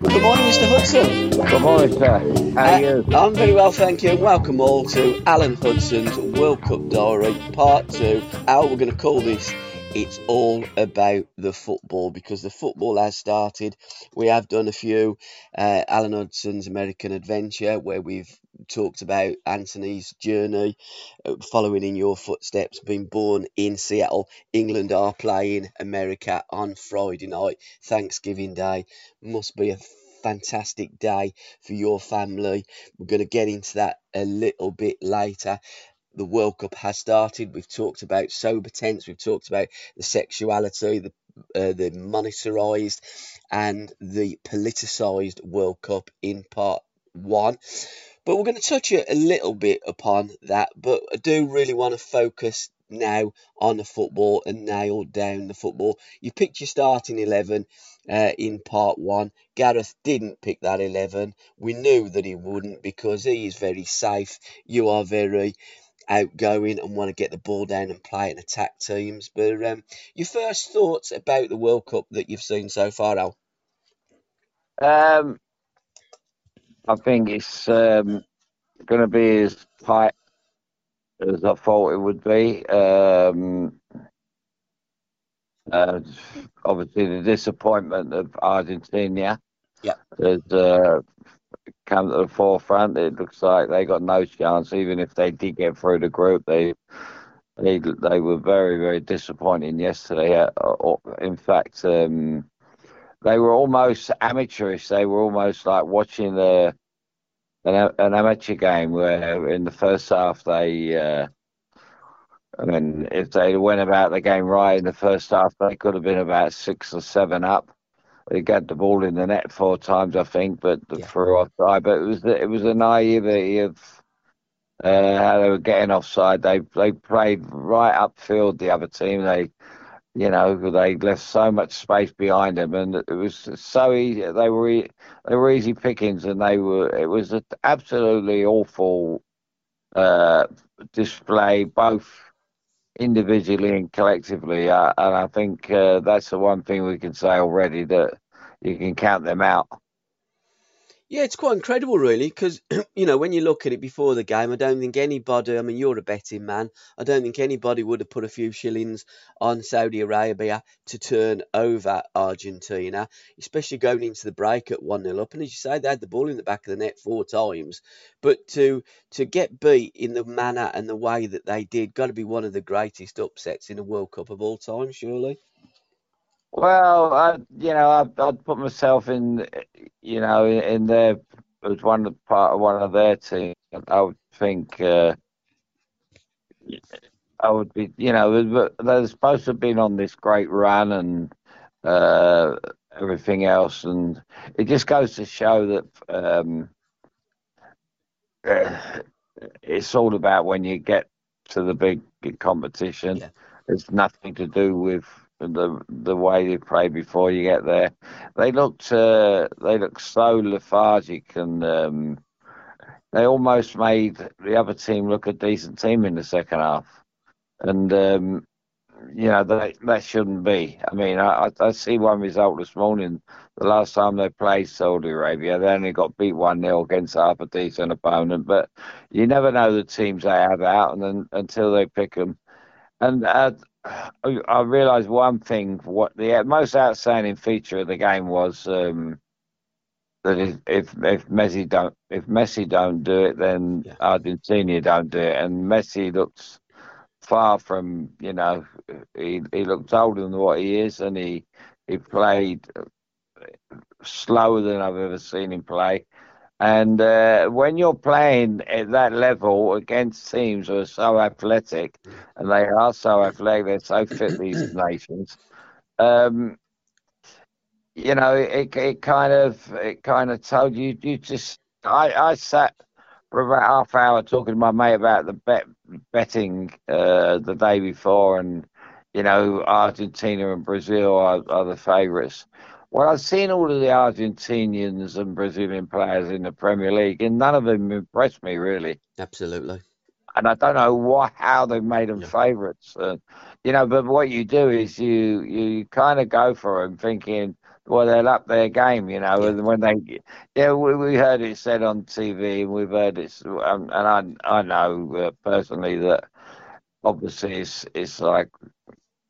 Good morning, Mr. Hudson. Good morning, sir. How are you? Uh, I'm very well, thank you. Welcome all to Alan Hudson's World Cup Diary Part 2. How we're going to call this it's all about the football because the football has started. We have done a few uh, Alan Hudson's American Adventure where we've talked about Anthony's journey, uh, following in your footsteps, being born in Seattle. England are playing America on Friday night, Thanksgiving Day. Must be a fantastic day for your family. We're going to get into that a little bit later the World Cup has started. We've talked about sober tents. We've talked about the sexuality, the uh, the monetarized and the politicized World Cup in part one. But we're going to touch a little bit upon that. But I do really want to focus now on the football and nail down the football. You picked your starting 11 uh, in part one. Gareth didn't pick that 11. We knew that he wouldn't because he is very safe. You are very outgoing and want to get the ball down and play and attack teams. But um, your first thoughts about the World Cup that you've seen so far, Al? Um, I think it's um, going to be as tight as I thought it would be. Um, uh, obviously, the disappointment of Argentina yeah. has uh, come to the forefront. It looks like they got no chance, even if they did get through the group. They they they were very very disappointing yesterday. Uh, in fact, um, they were almost amateurish. They were almost like watching the an, an amateur game where in the first half they. Uh, I mean, if they went about the game right in the first half, they could have been about six or seven up they got the ball in the net four times, I think, but yeah. for offside. But it was the, it was a naivety of uh, how they were getting offside. They they played right upfield. The other team, they you know they left so much space behind them, and it was so easy. They were they were easy pickings, and they were. It was an absolutely awful uh, display, both individually and collectively. Uh, and I think uh, that's the one thing we can say already that you can count them out. Yeah, it's quite incredible, really, because you know when you look at it before the game, I don't think anybody. I mean, you're a betting man. I don't think anybody would have put a few shillings on Saudi Arabia to turn over Argentina, especially going into the break at one 0 up. And as you say, they had the ball in the back of the net four times, but to to get beat in the manner and the way that they did, got to be one of the greatest upsets in a World Cup of all time, surely. Well, I, you know, I'd, I'd put myself in, you know, in, their as one of part of one of their team. I would think uh, I would be, you know, they're supposed to have been on this great run and uh, everything else, and it just goes to show that um, uh, it's all about when you get to the big competition. Yeah. It's nothing to do with the the way they play before you get there. They looked uh, they looked so lethargic and um, they almost made the other team look a decent team in the second half. And um, you know that that shouldn't be. I mean, I, I see one result this morning. The last time they played Saudi Arabia, they only got beat one 0 against half a decent opponent. But you never know the teams they have out, and then, until they pick them. And uh, I realised one thing. What the most outstanding feature of the game was um, that if, if if Messi don't if Messi don't do it, then yeah. Argentina don't do it. And Messi looks far from you know he he looks older than what he is, and he he played slower than I've ever seen him play. And uh, when you're playing at that level against teams who are so athletic, and they are so athletic, they're so fit, these nations, um, you know, it, it kind of it kind of told you you just I, I sat for about half hour talking to my mate about the bet betting uh, the day before, and you know Argentina and Brazil are, are the favourites. Well, I've seen all of the Argentinians and Brazilian players in the Premier League, and none of them impressed me really. Absolutely. And I don't know what how they made them yeah. favourites. Uh, you know, but what you do is you you kind of go for them, thinking well, they'll up their game, you know. And when they, yeah, we, we heard it said on TV, and we've heard it, um, and I I know uh, personally that obviously it's it's like,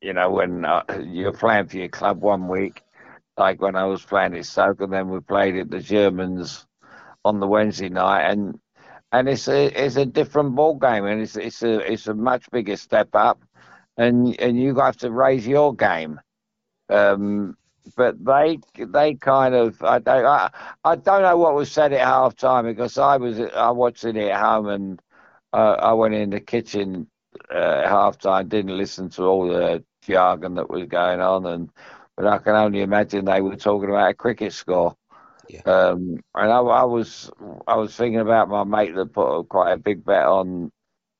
you know, when uh, you're playing for your club one week, like when I was playing at Stoke, and then we played at the Germans on the Wednesday night, and and it's a it's a different ball game, and it's it's a it's a much bigger step up, and and you have to raise your game. Um, but they they kind of I don't I, I don't know what was said at half time because I was I watched it at home and uh, I went in the kitchen uh, at half time didn't listen to all the jargon that was going on and but I can only imagine they were talking about a cricket score. Yeah. Um, and I, I was I was thinking about my mate that put quite a big bet on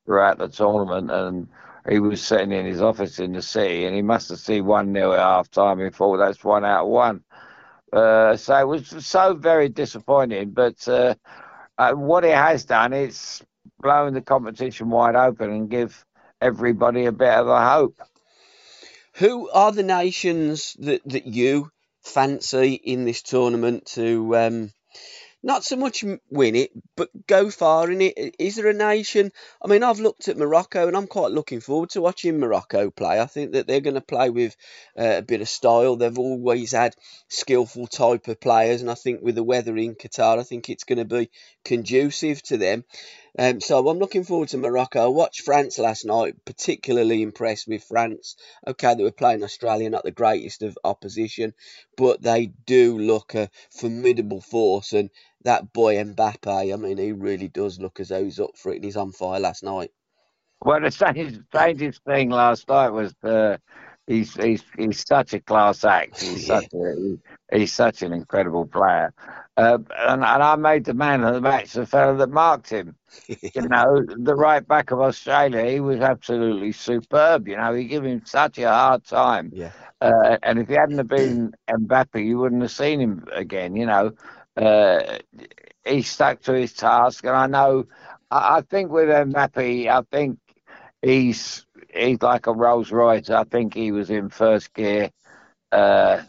throughout the tournament and he was sitting in his office in the city and he must have seen 1 nil at half time and thought that's one out of one. Uh, so it was so very disappointing. But uh, uh, what it has done is blown the competition wide open and give everybody a bit of a hope. Who are the nations that, that you fancy in this tournament to um, not so much win it, but go far in it. Is there a nation? I mean, I've looked at Morocco and I'm quite looking forward to watching Morocco play. I think that they're going to play with uh, a bit of style. They've always had skillful type of players, and I think with the weather in Qatar, I think it's going to be conducive to them. Um, so I'm looking forward to Morocco. I watched France last night, particularly impressed with France. Okay, they were playing Australia, not the greatest of opposition, but they do look a formidable force. And that boy Mbappe, I mean, he really does look as though he's up for it and he's on fire last night. Well, the strangest thing last night was uh, he's he's he's such a class act. He's yeah. such a, he's such an incredible player. Uh, and, and I made the man of the match the fellow that marked him. you know, the right back of Australia, he was absolutely superb. You know, he gave him such a hard time. Yeah. Uh, and if he hadn't have been Mbappe, you wouldn't have seen him again. You know, uh, he stuck to his task, and I know. I, I think with Mbappe, I think he's he's like a Rolls Royce. I think he was in first gear. Uh,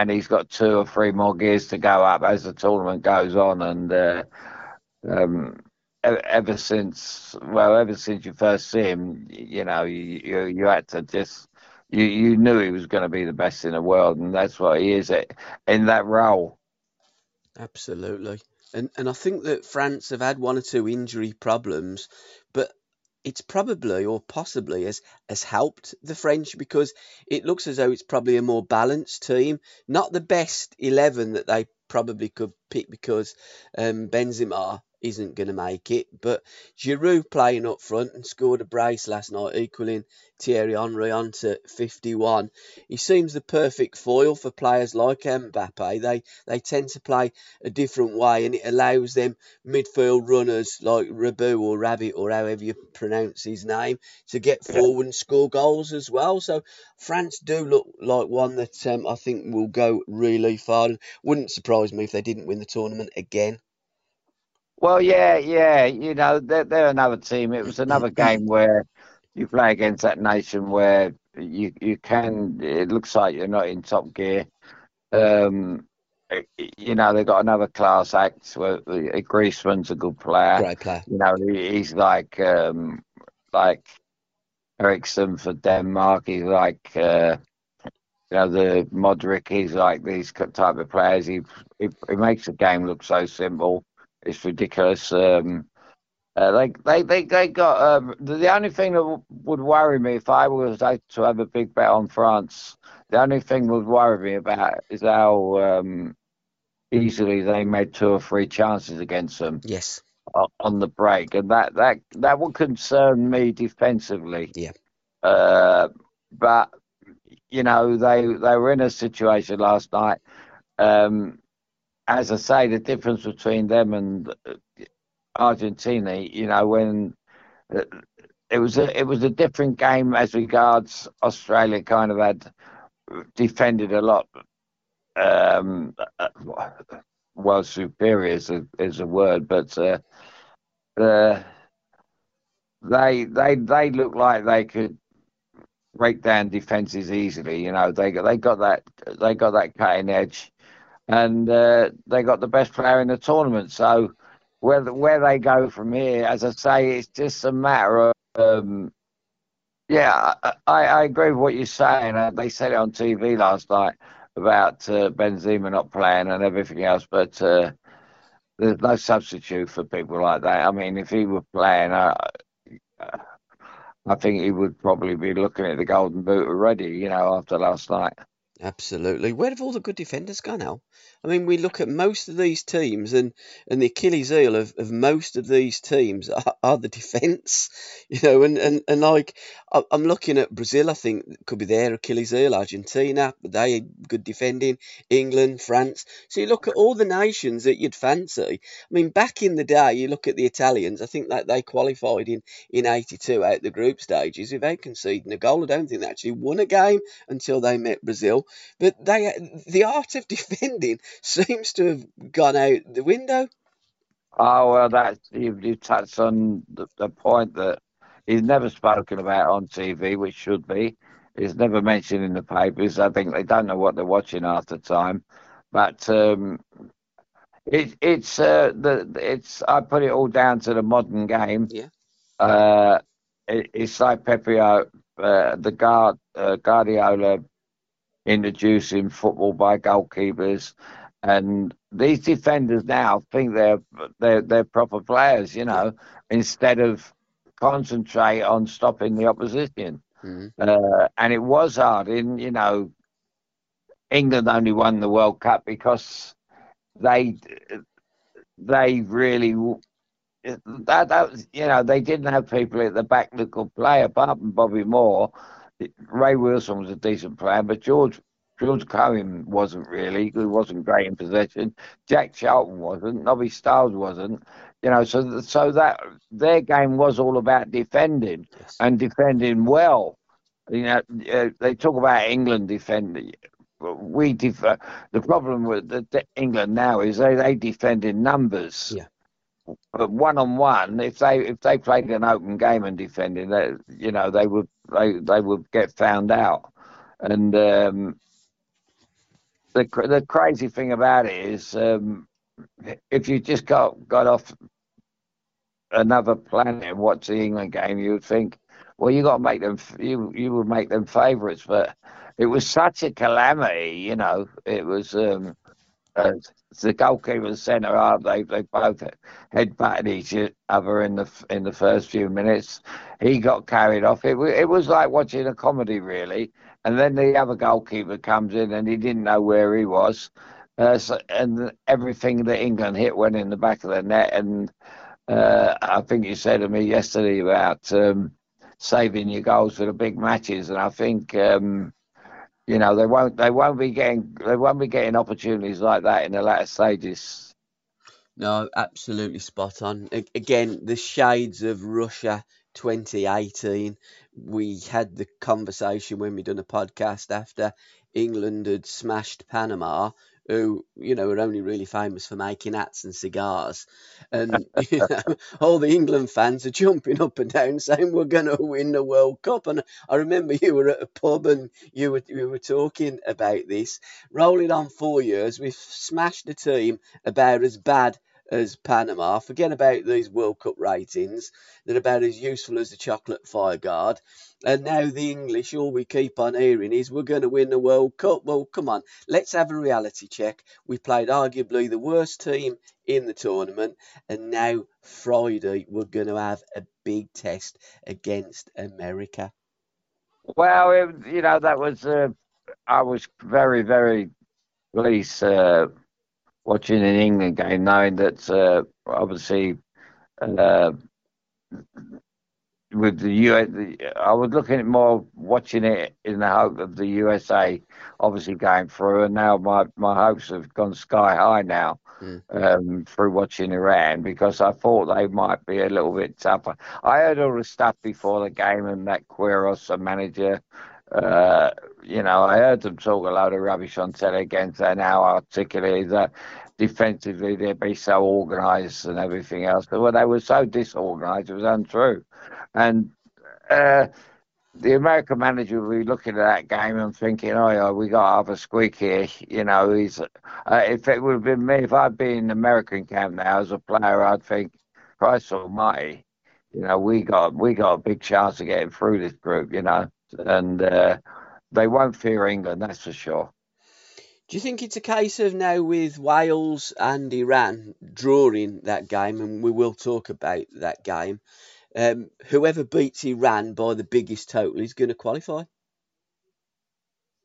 and he's got two or three more gears to go up as the tournament goes on. And uh, um, ever since, well, ever since you first see him, you know, you you, you had to just. You, you knew he was going to be the best in the world, and that's what he is in that role. Absolutely, and and I think that France have had one or two injury problems, but it's probably or possibly has has helped the French because it looks as though it's probably a more balanced team. Not the best eleven that they probably could pick because um, Benzema isn't going to make it. But Giroud playing up front and scored a brace last night, equaling Thierry Henry on to 51. He seems the perfect foil for players like Mbappe. They they tend to play a different way, and it allows them midfield runners like Rabu or Rabbit or however you pronounce his name to get forward and score goals as well. So France do look like one that um, I think will go really far. Wouldn't surprise me if they didn't win the tournament again. Well, yeah, yeah. You know, they're, they're another team. It was another game where you play against that nation where you you can. It looks like you're not in top gear. Um, you know, they've got another class act. Where Griezmann's a good player. Great player. You know, he's like um, like Eriksen for Denmark. He's like. Uh, you know the Modric, he's like these type of players. He, he he makes the game look so simple. It's ridiculous. Um, uh, they, they, they, they got um, the, only thing that w- would worry me if I was to have a big bet on France. The only thing would worry me about is how um, easily they made two or three chances against them. Yes. On the break, and that that that would concern me defensively. Yeah. Uh, but you know they they were in a situation last night. Um, as I say, the difference between them and uh, Argentina, you know, when uh, it was a it was a different game as regards Australia. Kind of had defended a lot. Um, uh, well, superior is a, is a word, but uh, uh, they they they look like they could break down defenses easily. You know, they got they got that they got that cutting edge, and uh, they got the best player in the tournament. So where where they go from here, as I say, it's just a matter of um, yeah. I, I agree with what you're saying. Uh, they said it on TV last night about uh, Benzema not playing and everything else, but uh, there's no substitute for people like that. I mean, if he were playing, I, I think he would probably be looking at the Golden Boot already, you know, after last night. Absolutely. Where have all the good defenders gone now? I mean, we look at most of these teams, and, and the Achilles heel of, of most of these teams are, are the defence, you know. And, and, and like, I'm looking at Brazil, I think could be their Achilles heel, Argentina, they good defending, England, France. So you look at all the nations that you'd fancy. I mean, back in the day, you look at the Italians, I think that they qualified in, in 82 out the group stages without conceding a goal. I don't think they actually won a game until they met Brazil. But they, the art of defending seems to have gone out the window. Oh well, that's you, you touched on the, the point that he's never spoken about on TV, which should be. It's never mentioned in the papers. I think they don't know what they're watching half the time. But um, it, it's uh, the it's I put it all down to the modern game. Yeah. Uh, it, it's like Pepio, uh, the guard uh, Guardiola introducing football by goalkeepers, and these defenders now think they're they're they're proper players, you know, instead of concentrate on stopping the opposition. Mm-hmm. Uh, and it was hard. In you know, England only won the World Cup because they they really that that was, you know they didn't have people at the back that could play apart from Bobby Moore. Ray Wilson was a decent player, but George George Cohen wasn't really. He wasn't great in possession. Jack Charlton wasn't. Nobby Stiles wasn't. You know, so so that their game was all about defending yes. and defending well. You know, uh, they talk about England defending. We def- the problem with the, England now is they they defend in numbers. Yeah. But one on one, if they if they played an open game and defending, that you know they would they they would get found out. And um, the the crazy thing about it is, um, if you just got got off another planet and watch the England game, you would think, well, you got to make them, you you would make them favourites, but it was such a calamity, you know. It was um, uh, the goalkeeper and centre half. They they both head batted each other in the in the first few minutes. He got carried off. It it was like watching a comedy, really. And then the other goalkeeper comes in and he didn't know where he was. Uh, so, and everything that England hit went in the back of the net. And uh, I think you said to me yesterday about um, saving your goals for the big matches. And I think um, you know they won't they won't be getting they won't be getting opportunities like that in the latter stages. No, absolutely spot on. Again, the shades of Russia 2018 we had the conversation when we done a podcast after England had smashed Panama, who you know are only really famous for making hats and cigars, and you know all the England fans are jumping up and down saying we're going to win the World Cup. And I remember you were at a pub and you were you were talking about this. Rolling on four years, we've smashed a team about as bad as Panama. Forget about these World Cup ratings. They're about as useful as the chocolate fire guard. And now the English, all we keep on hearing is we're going to win the World Cup. Well, come on, let's have a reality check. We played arguably the worst team in the tournament, and now Friday we're going to have a big test against America. Well, it, you know that was uh, I was very very pleased uh, watching an England game, knowing that uh, obviously uh, with the US, I was looking at more watching it in the hope of the USA obviously going through, and now my, my hopes have gone sky high now mm. um, through watching Iran because I thought they might be a little bit tougher. I heard all the stuff before the game and that Queiroz, the manager, uh, you know, I heard them talk a load of rubbish on telly against that how articulate that defensively they'd be so organised and everything else. But when they were so disorganised, it was untrue. And uh, the American manager will be looking at that game and thinking, "Oh, yeah, we got half a squeak here." You know, he's. Uh, if it would have been me, if I'd been in American camp now as a player, I'd think, "Christ Almighty, you know, we got we got a big chance of getting through this group." You know, and uh, they won't fear England, that's for sure. Do you think it's a case of now with Wales and Iran drawing that game, and we will talk about that game? Um, whoever beats Iran by the biggest total is going to qualify.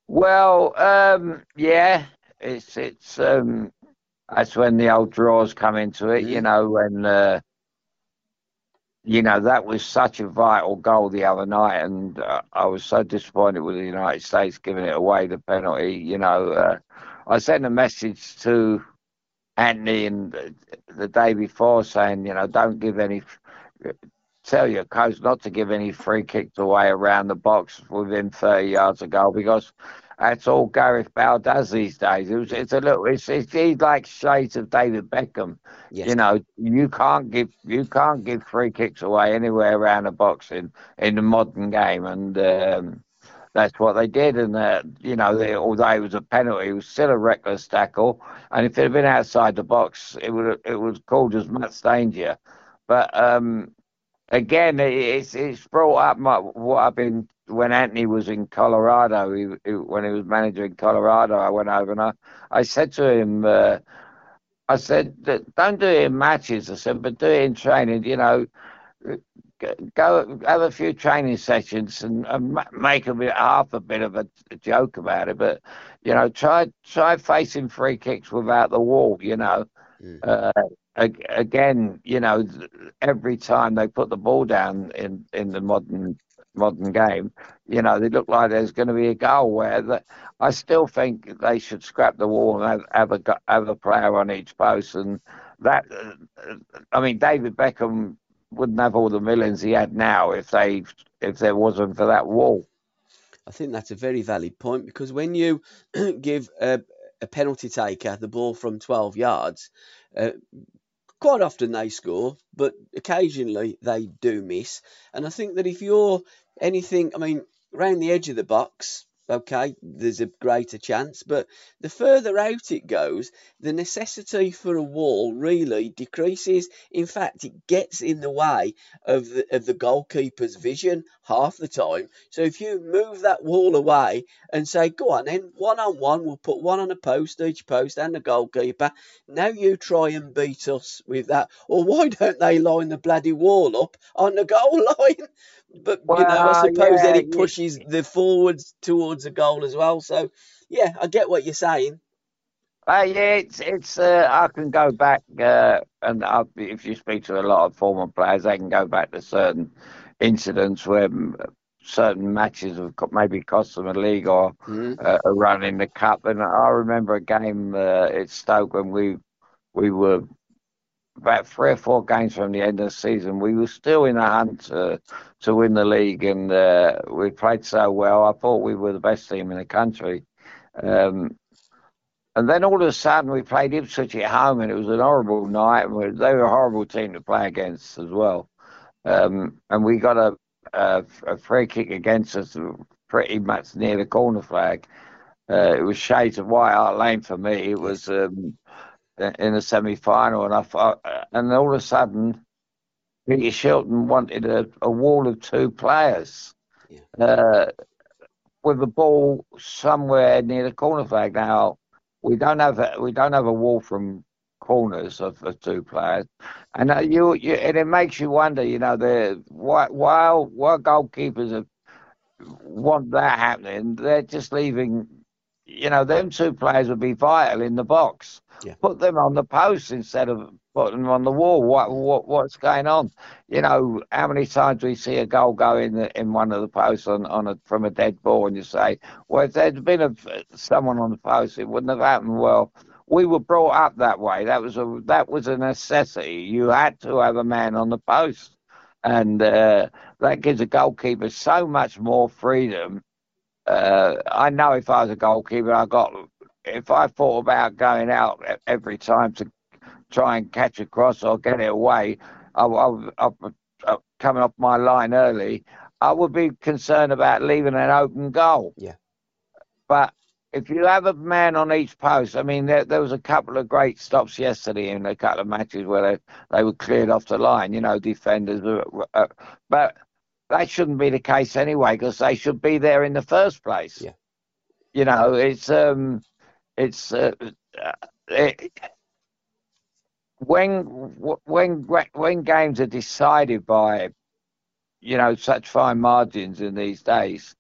Well, um, yeah, it's it's um, that's when the old draws come into it. Mm. You know, when uh, you know that was such a vital goal the other night, and uh, I was so disappointed with the United States giving it away the penalty. You know, uh, I sent a message to Anthony and the day before saying, you know, don't give any tell your coach not to give any free kicks away around the box within 30 yards of goal because that's all Gareth Bale does these days. It was, it's a little, it's, it's he's like shades of David Beckham. Yes. You know, you can't give you can't give free kicks away anywhere around the box in in the modern game, and um, that's what they did. And uh, you know, they, although it was a penalty, it was still a reckless tackle. And if it had been outside the box, it would it was called as much danger. But um, again, it's it's brought up my, what I've been when Anthony was in Colorado. He, he, when he was manager in Colorado, I went over and I, I said to him, uh, I said, don't do it in matches. I said, but do it in training. You know, go have a few training sessions and, and make a bit half a bit of a, a, joke about it. But you know, try try facing free kicks without the wall. You know. Mm. Uh, again, you know, every time they put the ball down in, in the modern modern game, you know, they look like there's going to be a goal where the, I still think they should scrap the wall and have, have a have a player on each post, and that, I mean, David Beckham wouldn't have all the millions he had now if they if there wasn't for that wall. I think that's a very valid point because when you give a, a penalty taker the ball from 12 yards, uh, quite often they score, but occasionally they do miss. And I think that if you're anything, I mean, around the edge of the box, okay, there's a greater chance. But the further out it goes, the necessity for a wall really decreases. In fact, it gets in the way of the, of the goalkeeper's vision half the time. So if you move that wall away and say, go on then, one on one, we'll put one on a post, each post, and the goalkeeper. Now you try and beat us with that. Or why don't they line the bloody wall up on the goal line? But well, you know, I suppose yeah, then it pushes yeah. the forwards towards a goal as well. So yeah, I get what you're saying. Uh, yeah, it's it's. Uh, I can go back, uh, and I'll, if you speak to a lot of former players, they can go back to certain incidents where certain matches have maybe cost them a league or mm. a run in the cup. And I remember a game uh, at Stoke when we we were about three or four games from the end of the season, we were still in the hunt to, to win the league, and uh, we played so well. I thought we were the best team in the country. Um, and then all of a sudden, we played Ipswich at home, and it was an horrible night. And they were a horrible team to play against as well. Um, and we got a, a, a, free kick against us pretty much near the corner flag. Uh, it was shades of White Hart Lane for me. It was. Um, in the semi final, and I thought, and all of a sudden, Peter Shilton wanted a, a wall of two players yeah. uh, with the ball somewhere near the corner flag. Now we don't have a, we don't have a wall from corners of, of two players, and uh, you, you and it makes you wonder. You know, the why why why goalkeepers have, want that happening? They're just leaving you know, them two players would be vital in the box. Yeah. Put them on the post instead of putting them on the wall. What what what's going on? You know, how many times we see a goal go in the, in one of the posts on, on a, from a dead ball, and you say, well, if there'd been a, someone on the post, it wouldn't have happened. Well, we were brought up that way. That was a that was a necessity. You had to have a man on the post, and uh, that gives a goalkeeper so much more freedom. Uh, I know if I was a goalkeeper, I got if I thought about going out every time to try and catch a cross or get it away, I, I, I, I, coming off my line early, I would be concerned about leaving an open goal. Yeah. But if you have a man on each post, I mean, there, there was a couple of great stops yesterday in a couple of matches where they, they were cleared off the line, you know, defenders. Uh, but that shouldn't be the case anyway because they should be there in the first place. Yeah. You know, it's um, it's uh, uh it, when when when games are decided by you know such fine margins in these days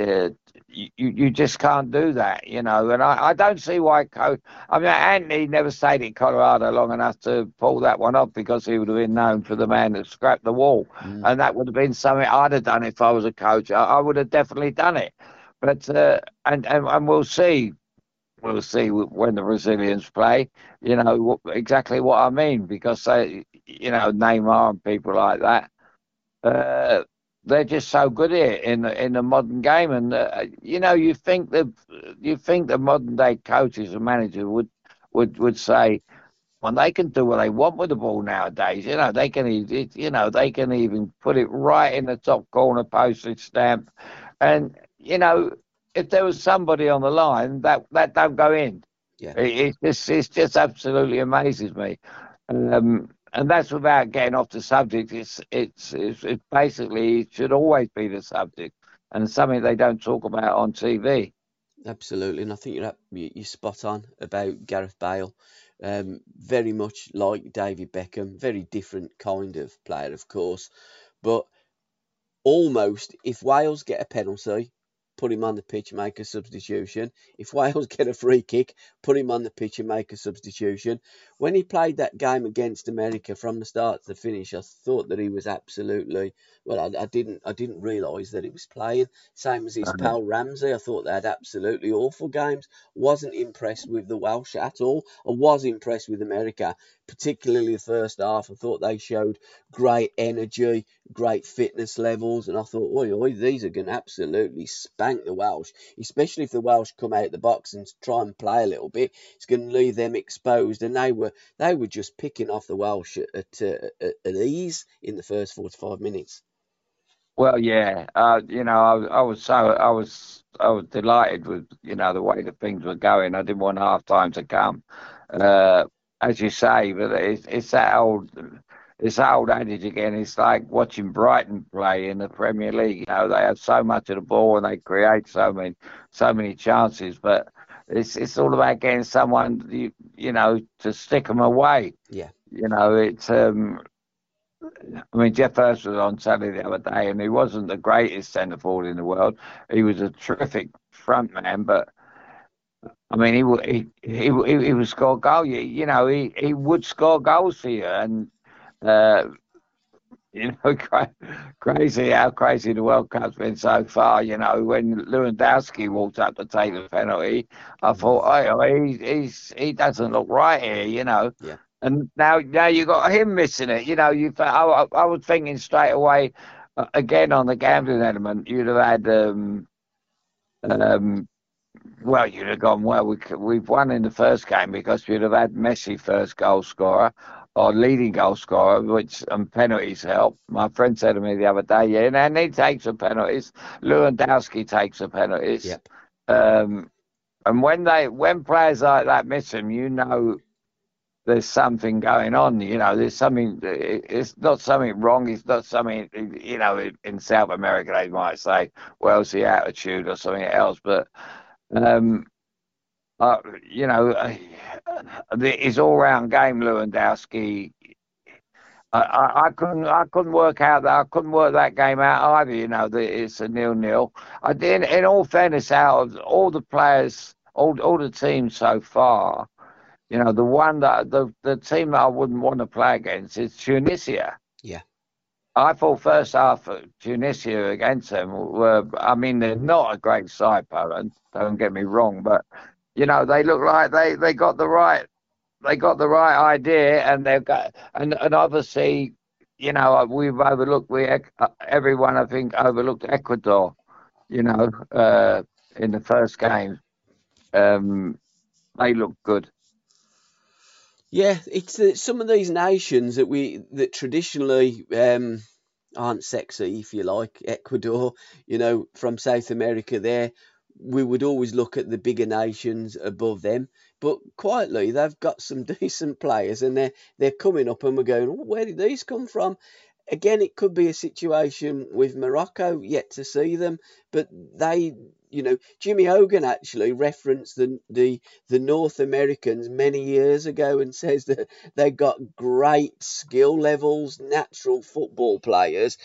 uh, you, you just can't do that, you know. And I, I don't see why. Co- I mean, Anthony never stayed in Colorado long enough to pull that one off because he would have been known for the man that scrapped the wall, mm. and that would have been something I'd have done if I was a coach. I, I would have definitely done it. But uh, and, and and we'll see we'll see when the Brazilians play, you know, exactly what I mean, because they, you know, Neymar and people like that, uh, they're just so good here in the, in the modern game. And, uh, you know, you think that, you think the modern day coaches and managers would, would, would say, well, they can do what they want with the ball nowadays. You know, they can, you know, they can even put it right in the top corner postage stamp. And, you know, if there was somebody on the line, that that don't go in. Yeah, it, it just it just absolutely amazes me, um, and that's without getting off the subject. It's it's it's, it basically it should always be the subject, and something they don't talk about on TV. Absolutely, and I think you're you're spot on about Gareth Bale. Um, very much like David Beckham, very different kind of player, of course, but almost if Wales get a penalty, put him on the pitch, make a substitution. If Wales get a free kick, put him on the pitch and make a substitution. When he played that game against America from the start to the finish, I thought that he was absolutely well. I, I didn't I didn't realise that he was playing. Same as his uh-huh. pal Ramsey. I thought they had absolutely awful games. Wasn't impressed with the Welsh at all. I was impressed with America, particularly the first half. I thought they showed great energy, great fitness levels, and I thought, oi, oi, these are going to absolutely spank the Welsh, especially if the Welsh come out of the box and try and play a little bit. It's going to leave them exposed, and they were they were just picking off the Welsh at, at, at, at ease in the first 45 minutes. Well, yeah, uh, you know, I, I was so I was I was delighted with you know the way that things were going. I didn't want half time to come. Uh, as you say, but it's, it's that old it's that old adage again. It's like watching Brighton play in the Premier League. You know, they have so much of the ball and they create so many so many chances, but it's it's all about getting someone you you know to stick them away. Yeah, you know it's. um I mean, Geoff Hurst was on Saturday the other day, and he wasn't the greatest centre forward in the world. He was a terrific front man, but I mean, he he he he, would score goals. You, you know, he, he would score goals for you, and uh, you know, crazy how crazy the World Cup's been so far. You know, when Lewandowski walked up to take the penalty, I thought, oh, he he's he doesn't look right here. You know. Yeah. And now, now you got him missing it. You know, you. I, I was thinking straight away, uh, again on the gambling element, you'd have had um, um, well, you'd have gone well. We we've won in the first game because you'd have had Messi first goal scorer or leading goal scorer, which and penalties help. My friend said to me the other day, yeah, and he takes the penalties. Lewandowski takes the penalties. Yep. Um, and when they when players like that miss them, you know there's something going on. You know, there's something. It's not something wrong. It's not something. You know, in South America they might say, "Well, it's the attitude" or something else. But um, uh, you know, uh, his all-round game, Lewandowski. I, I, I, couldn't. I couldn't work out that. I couldn't work that game out either. You know, that it's a nil-nil. I did. In all fairness, out of all the players all all the teams so far, you know, the one that the the team that I wouldn't want to play against is Tunisia. Yeah. I thought first half Tunisia against them were. I mean, they're not a great side, Poland. Don't get me wrong, but you know they look like they they got the right they got the right idea, and they've got and and obviously, you know, we've overlooked we everyone I think overlooked Ecuador, you know, uh, in the first game. Um, they look good. Yeah, it's some of these nations that we that traditionally um, aren't sexy, if you like. Ecuador, you know, from South America, there we would always look at the bigger nations above them. But quietly, they've got some decent players, and they're they're coming up, and we're going, where did these come from? Again, it could be a situation with Morocco, yet to see them, but they you know, Jimmy Hogan actually referenced the, the the North Americans many years ago and says that they've got great skill levels, natural football players.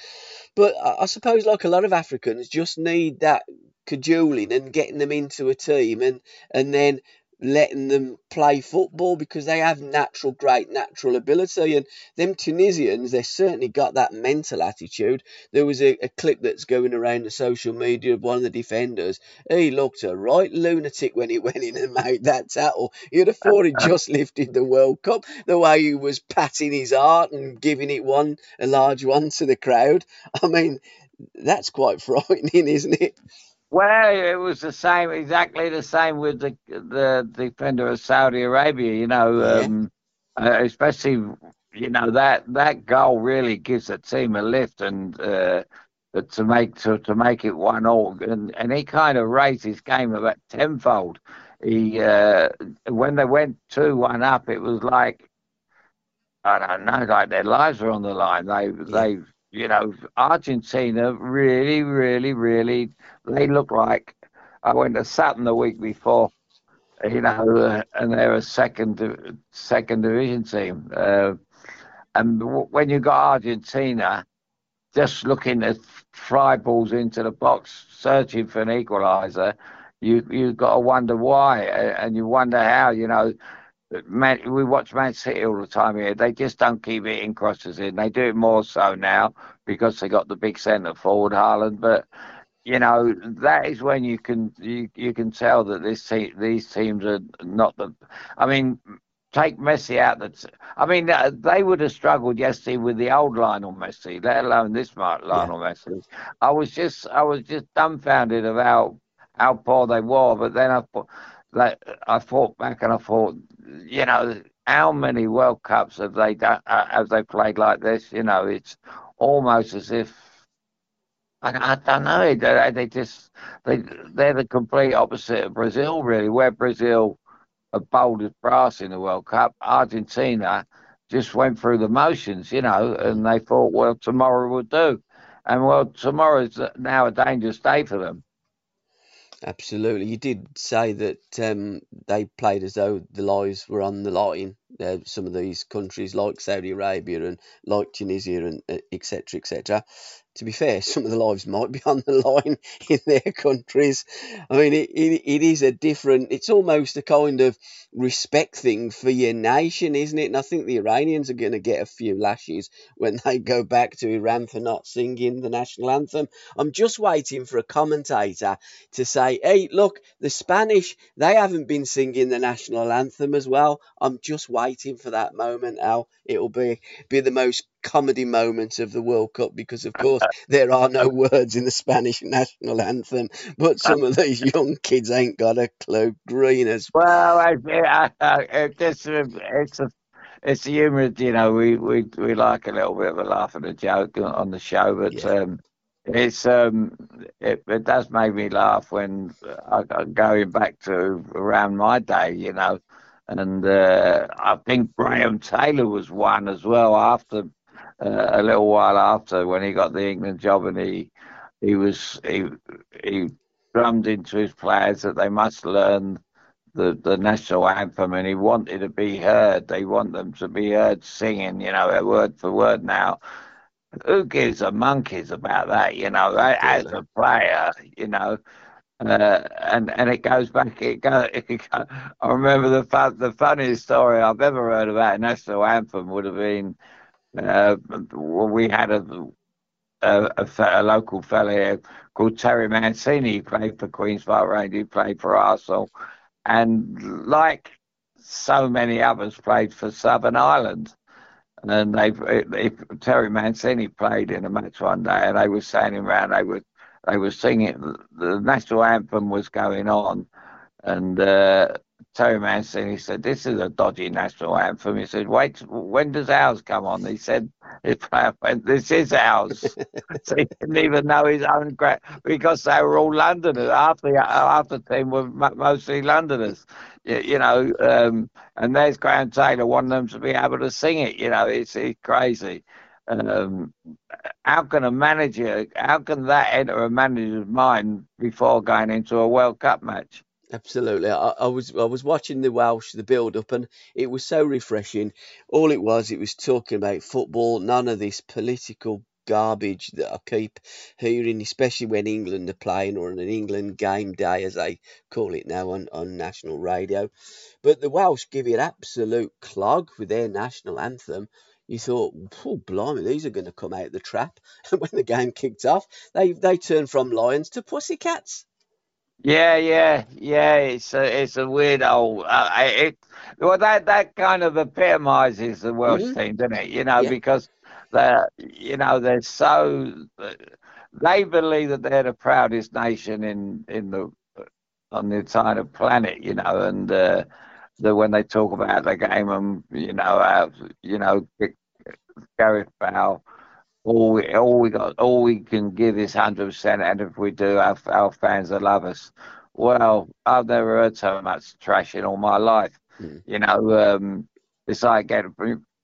But I, I suppose, like a lot of Africans, just need that cajoling and getting them into a team and and then letting them play football because they have natural, great natural ability. And them Tunisians, they certainly got that mental attitude. There was a, a, clip that's going around the social media of one of the defenders. He looked a right lunatic when he went in and made that tackle. You'd have thought he just lifted the World Cup. The way he was patting his heart and giving it one, a large one to the crowd. I mean, that's quite frightening, isn't it? Well, it was the same, exactly the same with the the defender of Saudi Arabia. You know, yeah. um, uh, especially you know that that goal really gives the team a lift and uh, to make to, to make it one all. And and he kind of raised his game about tenfold. He uh, when they went two one up, it was like I don't know, like their lives were on the line. They yeah. they you know, Argentina really, really, really, they look like I went to Saturn the week before, you know, uh, and they're a second second division team. Uh, and w- when you got Argentina just looking at fly balls into the box, searching for an equaliser, you you've got to wonder why, and you wonder how. You know, Man, we watch Man City all the time here. They just don't keep hitting crosses in. They do it more so now because they got the big centre forward, Haaland. But you know that is when you can you, you can tell that this te- these teams are not the. I mean, take Messi out. That's I mean uh, they would have struggled yesterday with the old Lionel Messi, let alone this Lionel yeah. Messi. I was just I was just dumbfounded of how how poor they were. But then I thought like I thought back and I thought you know, how many World Cups have they done? Uh, have they played like this? You know, it's almost as if I, I don't know. They, they just they they're the complete opposite of Brazil, really. Where Brazil are bold as brass in the World Cup, Argentina just went through the motions, you know, and they thought, well, tomorrow will do, and well, tomorrow is now a dangerous day for them. Absolutely. You did say that um, they played as though the lives were on the line. Uh, some of these countries, like Saudi Arabia and like Tunisia, and etc., uh, etc to be fair, some of the lives might be on the line in their countries. I mean, it, it, it is a different, it's almost a kind of respect thing for your nation, isn't it? And I think the Iranians are going to get a few lashes when they go back to Iran for not singing the national anthem. I'm just waiting for a commentator to say, hey, look, the Spanish, they haven't been singing the national anthem as well. I'm just waiting for that moment, Al. It'll be, be the most comedy moment of the World Cup because, of course, there are no words in the Spanish national anthem. But some of these young kids ain't got a clue. Green as well. I, I, I, it's a, it's a it's humorous, you know. We, we we like a little bit of a laugh and a joke on the show, but yeah. um, it's um, it, it does make me laugh when I, going back to around my day, you know, and uh, I think Graham Taylor was one as well after uh, a little while after when he got the England job, and he he was he he drummed into his players that they must learn the the national anthem, and he wanted to be heard. They want them to be heard singing, you know, word for word now. Who gives a monkeys about that, you know? As a player, you know, Uh, and and it goes back. It it I remember the the funniest story I've ever heard about a national anthem would have been uh, we had a a, a, a, local fella here called Terry Mancini. He played for Queens Park Rangers. He played for Arsenal, and like so many others, played for Southern Ireland. And they, Terry Mancini played in a match one day, and they were standing around. They were they were singing. The national anthem was going on, and uh, Terry Mancini said, "This is a dodgy national anthem." He said, "Wait, when does ours come on?" He said, "This is ours." so he didn't even know his own because they were all Londoners. Half the half the team were mostly Londoners, you, you know. Um, and there's Graham Taylor wanting them to be able to sing it. You know, it's, it's crazy. Um, how can a manager, how can that enter a manager's mind before going into a World Cup match? Absolutely. I, I, was I was watching the Welsh, the build up, and it was so refreshing. All it was, it was talking about football, none of this political garbage that I keep hearing, especially when England are playing or on an England game day, as they call it now on, on national radio. But the Welsh give it absolute clog with their national anthem. You thought, oh, blimey, these are going to come out the trap. And when the game kicked off, they, they turned from lions to pussycats. Yeah, yeah, yeah. It's a it's a weird old. Uh, it well that that kind of epitomizes the Welsh mm-hmm. team, doesn't it? You know, yeah. because they you know they're so they believe that they're the proudest nation in in the on the entire planet. You know, and uh, the when they talk about the game and you know uh, you know Gareth Bale all we all we got all we can give is hundred percent, and if we do, our our fans will love us. Well, I've never heard so much trash in all my life. Mm. You know, um, it's like getting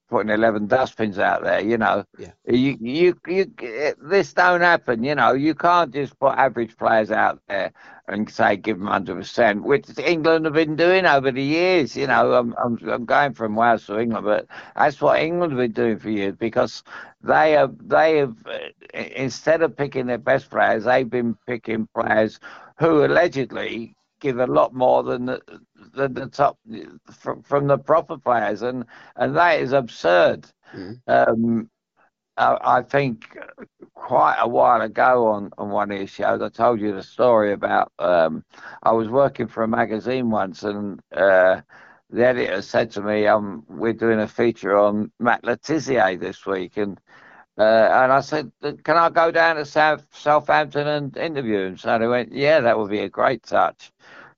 putting 11 dustbins out there, you know. Yeah. You, you, you, this don't happen, you know. You can't just put average players out there and say give them 100%, which England have been doing over the years, you know. I'm, I'm, I'm going from Wales to England, but that's what England have been doing for years because they have, they have, instead of picking their best players, they've been picking players who allegedly give a lot more than the, than the top from, from the proper players, and and that is absurd. Mm. Um, I, I, think quite a while ago on, on one of these shows, I told you the story about um, I was working for a magazine once, and uh, the editor said to me, um, "We're doing a feature on Matt Le Tissier this week," and uh, and I said, "Can I go down to South, Southampton and interview him?" So they went, "Yeah, that would be a great touch."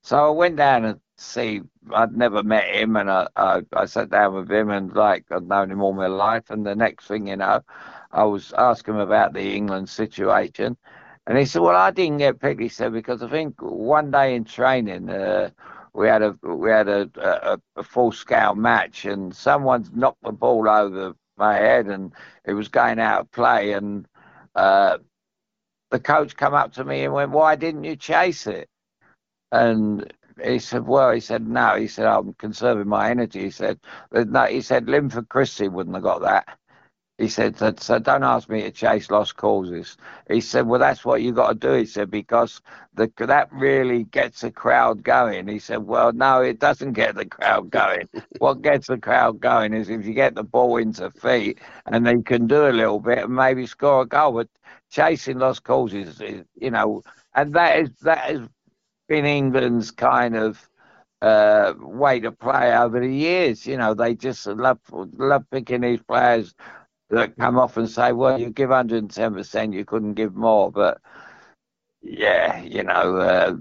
So I went down and see. I'd never met him, and I, I, I sat down with him, and like I'd known him all my life. And the next thing you know, I was asking him about the England situation, and he said, "Well, I didn't get picked." He said because I think one day in training. Uh, we had a we had a, a, a full scale match, and someone knocked the ball over my head, and it was going out of play, and uh, the coach come up to me and went, "Why didn't you chase it?" And he said, well, he said, no. He said, I'm conserving my energy. He said, no. He said, Linford Christie wouldn't have got that. He said, so, so don't ask me to chase lost causes. He said, well, that's what you got to do. He said, because the, that really gets the crowd going. He said, well, no, it doesn't get the crowd going. what gets the crowd going is if you get the ball into feet and they can do a little bit and maybe score a goal. But chasing lost causes, is, you know, and that is that has been England's kind of uh, way to play over the years. You know, they just love love picking these players that come off and say, "Well, you give 110 percent, you couldn't give more." But yeah, you know, uh,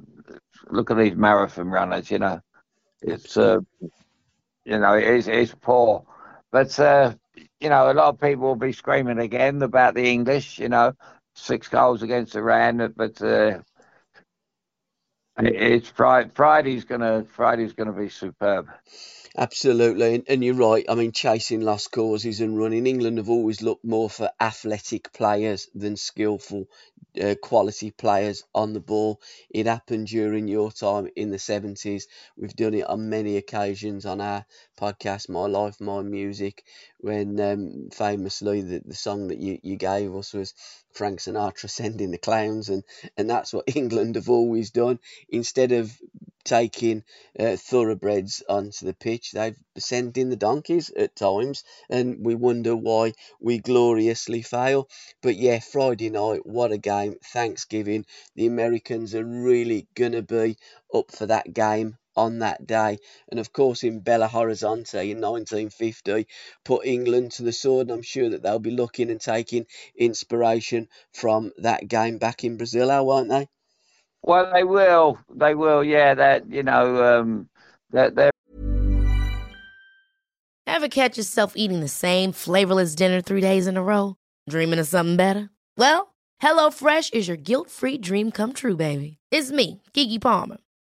look at these marathon runners. You know, it's uh, you know, it's it's poor, but uh, you know, a lot of people will be screaming again about the English. You know, six goals against Iran, but uh, it's Friday. Friday's gonna Friday's gonna be superb. Absolutely, and, you're right. I mean, chasing lost causes and running. England have always looked more for athletic players than skillful, uh, quality players on the ball. It happened during your time in the 70s. We've done it on many occasions on our podcast, My Life, My Music, when um, famously the, the song that you, you gave us was Frank Sinatra Send in the Clowns, and, and that's what England have always done. Instead of taking uh, thoroughbreds onto the pitch. They've sent in the donkeys at times, and we wonder why we gloriously fail. But yeah, Friday night, what a game! Thanksgiving. The Americans are really to be up for that game on that day. And of course, in Belo Horizonte in 1950, put England to the sword. And I'm sure that they'll be looking and taking inspiration from that game back in Brazil, won't they? Well, they will. They will. Yeah, that you know, um, that they're. Ever catch yourself eating the same flavorless dinner three days in a row? Dreaming of something better? Well, HelloFresh is your guilt-free dream come true, baby. It's me, Keke Palmer.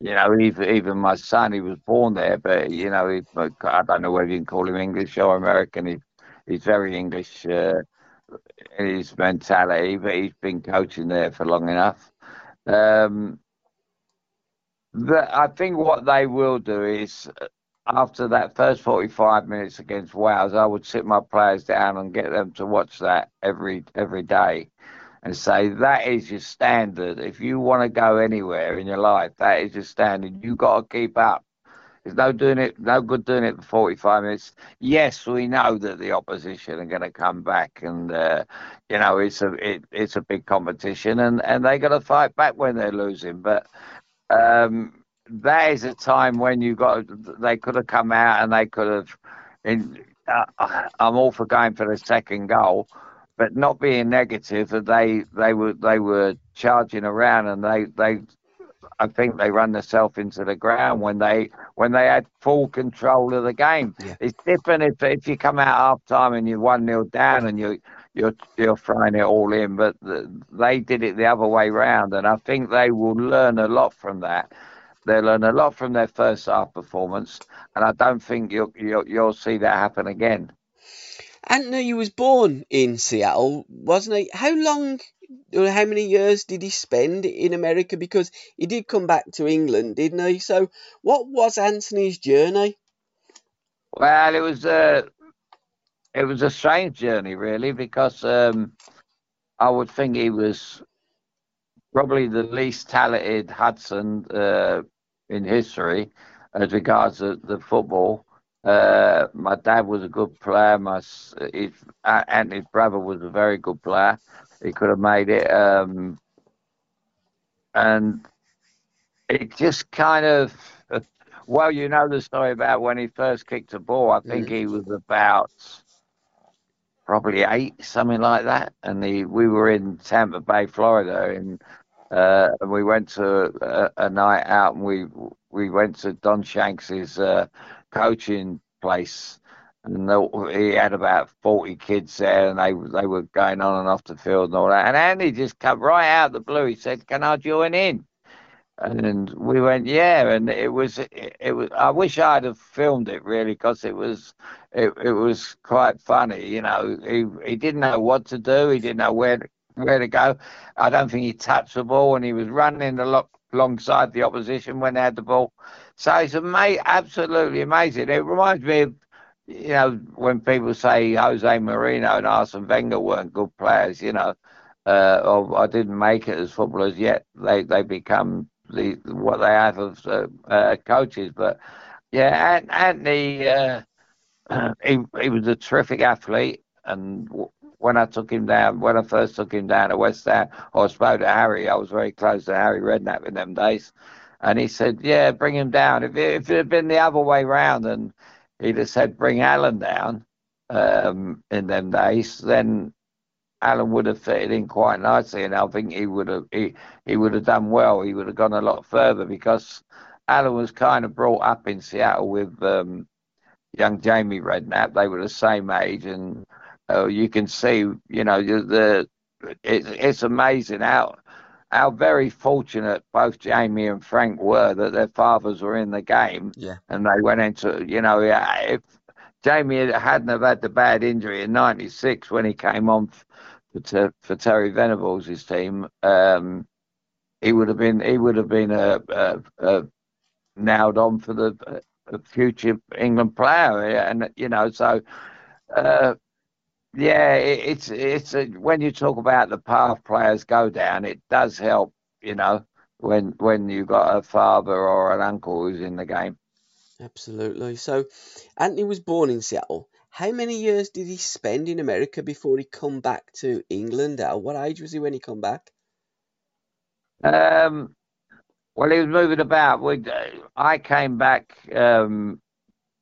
you know, even even my son, he was born there, but you know, he, I don't know whether you can call him English or American. He, he's very English. Uh, his mentality, but he's been coaching there for long enough. Um, the, I think what they will do is after that first 45 minutes against Wales, I would sit my players down and get them to watch that every every day and say that is your standard. If you want to go anywhere in your life, that is your standard. You got to keep up. There's no doing it, no good doing it for 45 minutes. Yes, we know that the opposition are going to come back, and uh, you know it's a it, it's a big competition, and and they got to fight back when they're losing. But um, that is a time when you got they could have come out and they could have. In, uh, I'm all for going for the second goal, but not being negative. That they they were they were charging around and they they I think they run themselves into the ground when they when they had full control of the game. Yeah. It's different if if you come out half time and you're one 0 down and you you're you're throwing it all in, but the, they did it the other way round, and I think they will learn a lot from that. They'll learn a lot from their first half performance, and I don't think you'll you'll, you'll see that happen again. Anthony was born in Seattle, wasn't he? How long how many years did he spend in America? Because he did come back to England, didn't he? So, what was Anthony's journey? Well, it was a it was a strange journey, really, because um, I would think he was probably the least talented Hudson uh, in history as regards the football. Uh, my dad was a good player. My his, Anthony's brother was a very good player. He could have made it. Um, and it just kind of, well, you know the story about when he first kicked a ball. I think mm. he was about probably eight, something like that. And he, we were in Tampa Bay, Florida, and uh, and we went to a, a, night out, and we we went to Don Shanks's uh, coaching place and he had about 40 kids there and they they were going on and off the field and all that. And Andy just come right out of the blue. He said can I join in? And we went yeah. And it was it, it was I wish I'd have filmed it really because it was it, it was quite funny you know. He he didn't know what to do. He didn't know where to, where to go. I don't think he touched the ball and he was running alongside the opposition when they had the ball so it's ama- absolutely amazing it reminds me of you know, when people say Jose Mourinho and Arsene Wenger weren't good players, you know, uh, or I didn't make it as footballers yet, they they become the what they have as uh, uh, coaches. But yeah, Anthony, uh, he he was a terrific athlete, and when I took him down, when I first took him down to West Ham, I spoke to Harry. I was very close to Harry Redknapp in them days, and he said, "Yeah, bring him down." If it, if it had been the other way round, and he'd have said, "Bring Alan down," um, in them days, then Alan would have fitted in quite nicely, and I think he would have he, he would have done well. He would have gone a lot further because Alan was kind of brought up in Seattle with um, young Jamie Redknapp. They were the same age, and uh, you can see, you know, the it, it's amazing how how very fortunate both Jamie and Frank were that their fathers were in the game, yeah. and they went into, you know, if Jamie hadn't have had the bad injury in '96 when he came on for, for Terry Venables' his team, um, he would have been he would have been a, a, a nailed on for the future England player, and you know so. Uh, yeah, it, it's it's a, when you talk about the path players go down, it does help, you know, when when you got a father or an uncle who's in the game. Absolutely. So, Anthony was born in Seattle. How many years did he spend in America before he come back to England? At what age was he when he come back? Um, well, he was moving about. We, I came back um,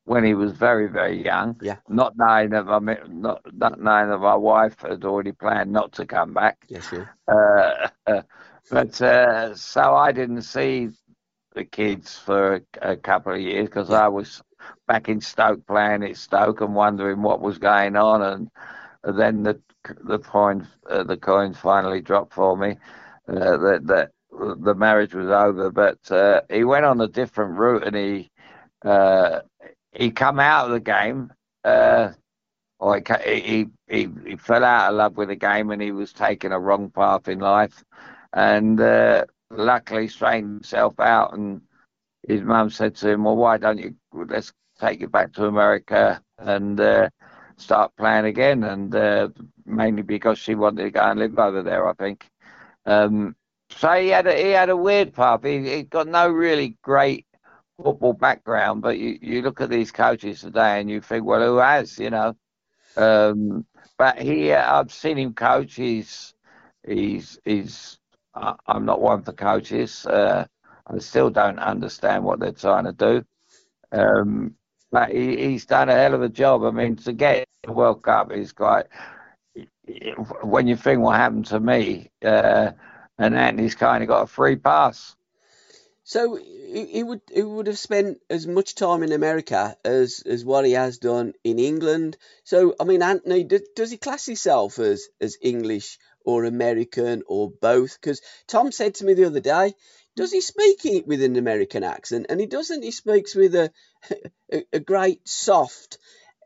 when he was very, very young. Yeah. Not knowing that my not not knowing that my wife had already planned not to come back. Yes, sure. Uh, uh, but uh, so I didn't see the kids for a, a couple of years because yeah. I was back in Stoke playing at Stoke and wondering what was going on, and, then the the coin uh, the coins finally dropped for me uh, that that the marriage was over. But uh, he went on a different route, and he uh, he come out of the game. Uh, or he, he, he he fell out of love with the game, and he was taking a wrong path in life, and uh, luckily straightened himself out and his mum said to him, "Well, why don't you let's take you back to America and uh, start playing again?" And uh, mainly because she wanted to go and live over there, I think. Um, so he had a, he had a weird path. He, he got no really great football background, but you, you look at these coaches today and you think, well, who has, you know? Um, but he, I've seen him coach. He's he's he's. I'm not one for coaches. Uh, I still don't understand what they're trying to do. Um, but he, he's done a hell of a job. I mean, to get the World Cup is quite. When you think what happened to me, uh, and Anthony's kind of got a free pass. So he would he would have spent as much time in America as as what he has done in England. So I mean, Anthony, does he class himself as as English or American or both? Because Tom said to me the other day does he speak it with an American accent? And he doesn't. He speaks with a, a, a great, soft,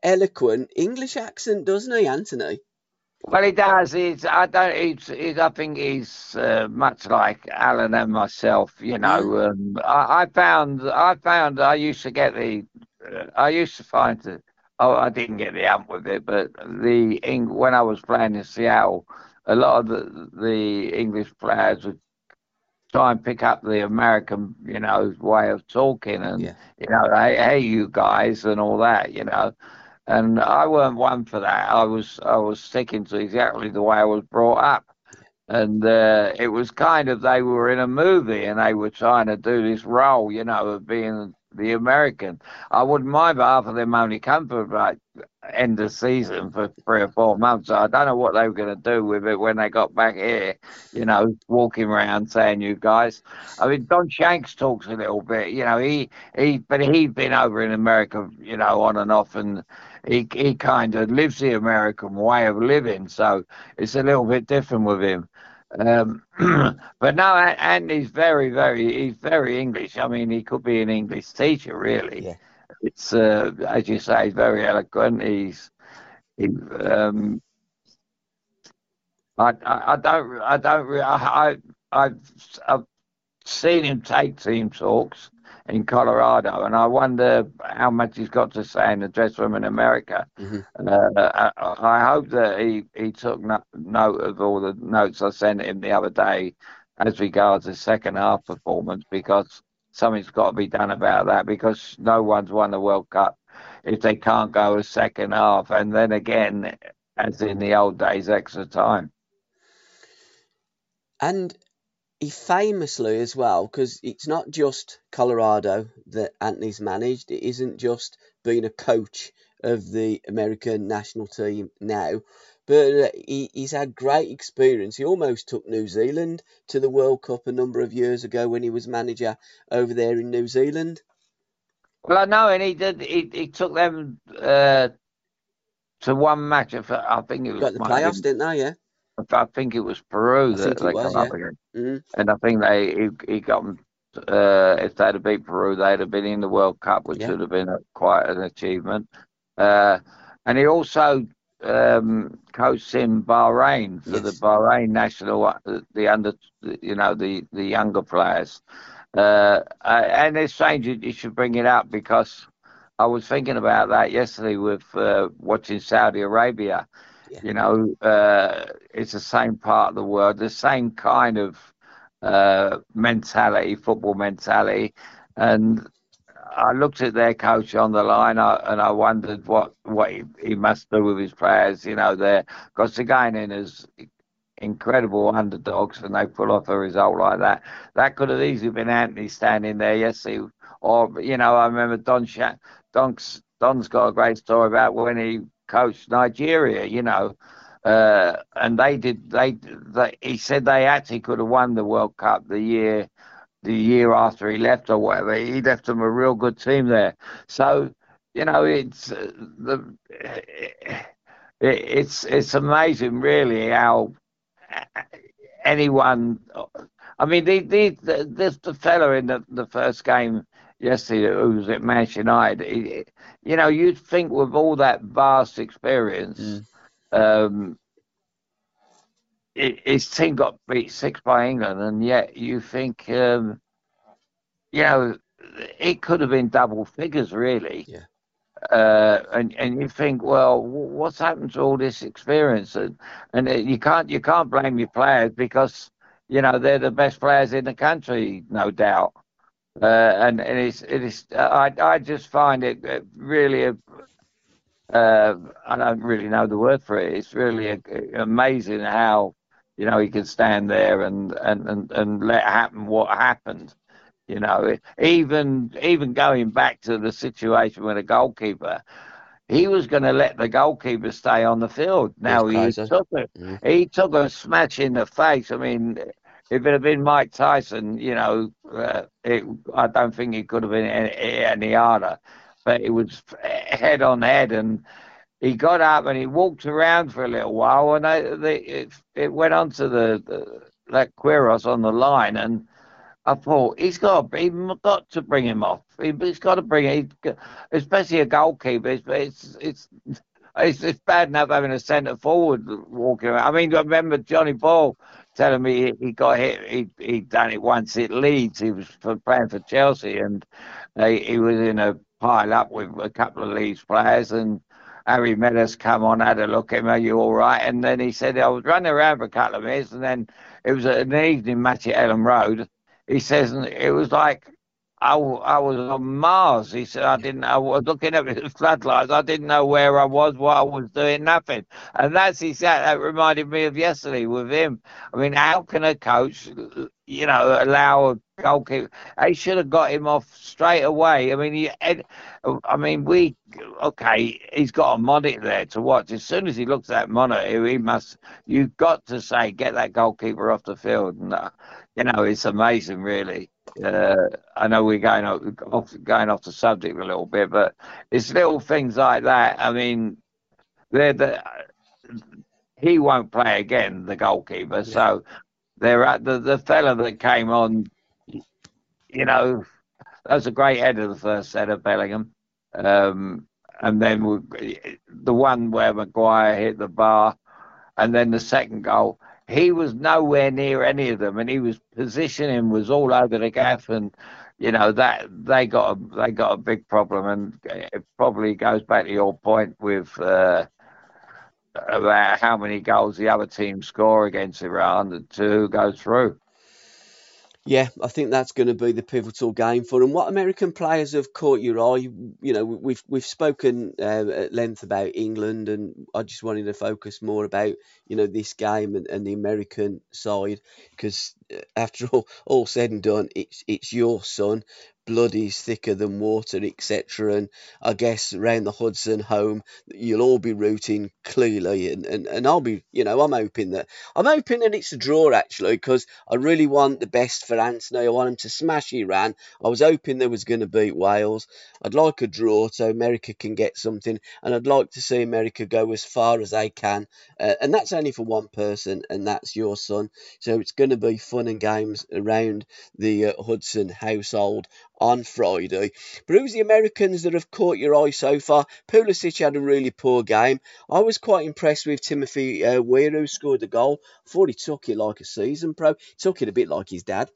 eloquent English accent, doesn't he, Anthony? Well, he does. He's. I don't. He's. he's I think he's uh, much like Alan and myself. You know. Mm. Um, I, I, found. I found. I used to get the. Uh, I used to find the. Oh, I didn't get the amp with it, but the when I was playing in Seattle, a lot of the the English players would try and pick up the American, you know, way of talking and yeah. you know, hey, hey, you guys, and all that, you know. And I weren't one for that. I was I was sticking to exactly the way I was brought up, and uh, it was kind of they were in a movie and they were trying to do this role, you know, of being the American. I wouldn't mind half of them only come for like end of season for three or four months. I don't know what they were going to do with it when they got back here, you know, walking around saying, you guys. I mean, Don Shanks talks a little bit, you know, he, he, but he'd been over in America, you know, on and off and he, he kind of lives the American way of living. So it's a little bit different with him. Um, but no, and he's very, very, he's very English. I mean, he could be an English teacher, really. Yeah it's uh, as you say, he's very eloquent. He's he, um, I, I, I don't I don't I, I I've I've seen him take team talks, in Colorado, and I wonder how much he's got to say in the dressing room in America. Mm-hmm. Uh, I, I, hope that he, he took no, note of all the notes I sent him the other day as regards the second half performance because something's got to be done about that because no one's won the World Cup if they can't go a second half, and then again, as in the old days, extra time. And he famously as well, because it's not just Colorado that Anthony's managed. It isn't just being a coach of the American national team now, but uh, he, he's had great experience. He almost took New Zealand to the World Cup a number of years ago when he was manager over there in New Zealand. Well, I know, and he did. He, he took them uh, to one match. I think it was got the playoffs, didn't they? Yeah. I think it was Peru that they was, come yeah. up against, mm-hmm. and I think they he, he got them. Uh, if they'd have beat Peru, they'd have been in the World Cup, which yeah. would have been a, quite an achievement. Uh, and he also um, coached in Bahrain for yes. the Bahrain national, uh, the under, you know, the the younger players. Uh, and it's strange you should bring it up because I was thinking about that yesterday with uh, watching Saudi Arabia. Yeah. You know, uh, it's the same part of the world, the same kind of uh, mentality, football mentality, and I looked at their coach on the line I, and I wondered what what he, he, must do with his players. You know, there because they're going in as incredible underdogs and they pull off a result like that. That could have easily been Anthony standing there yesterday, or you know, I remember Don Sha- Don's Don's got a great story about when he coached Nigeria. You know. Uh, and they did. They, they, he said they actually could have won the World Cup the year the year after he left or whatever. He left them a real good team there. So you know, it's uh, the it, it's it's amazing really how anyone. I mean, the the the, the fella in the, the first game yesterday who was at Manchester United, he, you know, you'd think with all that vast experience, mm. um, his team got beat six by England, and yet you think, um, you know, it could have been double figures, really. Yeah. Uh, and and you think, well, what's happened to all this experience? And and you can't you can't blame your players because you know they're the best players in the country, no doubt. Uh, and and it's it is I I just find it uh, really a, uh, I don't really know the word for it. It's really a, amazing how you know, he could stand there and, and, and, and let happen what happened. You know, even even going back to the situation with the goalkeeper, he was going to let the goalkeeper stay on the field. Now he took it. Mm-hmm. He took a smash in the face. I mean, if it had been Mike Tyson, you know, uh, it, I don't think it could have been any, any harder. But it was head on head, and he got up and he walked around for a little while, and I, they, it, it went on to the, the that Queiroz on the line, and I thought he's got he got to bring him off. He, has got to bring it, especially a goalkeeper. It's it's it's, it's, it's bad enough having a centre forward walking around. I mean, I remember Johnny Ball telling me he, got hit. He he done it once at Leeds. He was for, playing for Chelsea, and he, he was in a pile up with a couple of Leeds players, and Harry Medhurst come on, had a look at him, are you all right? And then he said, I was running around for a couple of minutes, and then it was an evening match at Elland Road. He says, and it was like I, I was on Mars. He said, I didn't I was looking at the floodlights. I didn't know where I was, what I was doing, nothing. And that's exactly, that reminded me of yesterday with him. I mean, how can a coach, you know, allow a goalkeeper? They should have got him off straight away. I mean, he, I mean, we, okay, he's got a monitor there to watch. As soon as he looks at that monitor, he must, you've got to say, get that goalkeeper off the field. And, uh, you know, it's amazing, really. Uh, I know we're going off, going off the subject a little bit, but it's little things like that. I mean, they're the, he won't play again, the goalkeeper. Yeah. So they're at the the fella that came on. You know, that was a great head of the first set of Bellingham. Um, and then we, the one where Maguire hit the bar, and then the second goal he was nowhere near any of them, and he was positioning was all over the gaff, and you know that they got a, they got a big problem, and it probably goes back to your point with uh, about how many goals the other team score against Iran to who goes through. Yeah, I think that's going to be the pivotal game for them. What American players have caught your eye? You know, we've we've spoken uh, at length about England, and I just wanted to focus more about you know this game and, and the American side because uh, after all all said and done, it's it's your son, blood is thicker than water, etc. And I guess around the Hudson home, you'll all be rooting clearly, and, and, and I'll be, you know, I'm hoping that I'm hoping that it's a draw actually, because I really want the best for Anthony. I want him to smash Iran. I was hoping there was going to beat Wales. I'd like a draw so America can get something, and I'd like to see America go as far as they can, uh, and that's only for one person, and that's your son. So it's going to be fun and games around the uh, Hudson household on Friday. But who's the Americans that have caught your eye so far? Pulisic had a really poor game. I was quite impressed with Timothy uh, Weah, who scored the goal. I thought he took it like a season pro. He took it a bit like his dad.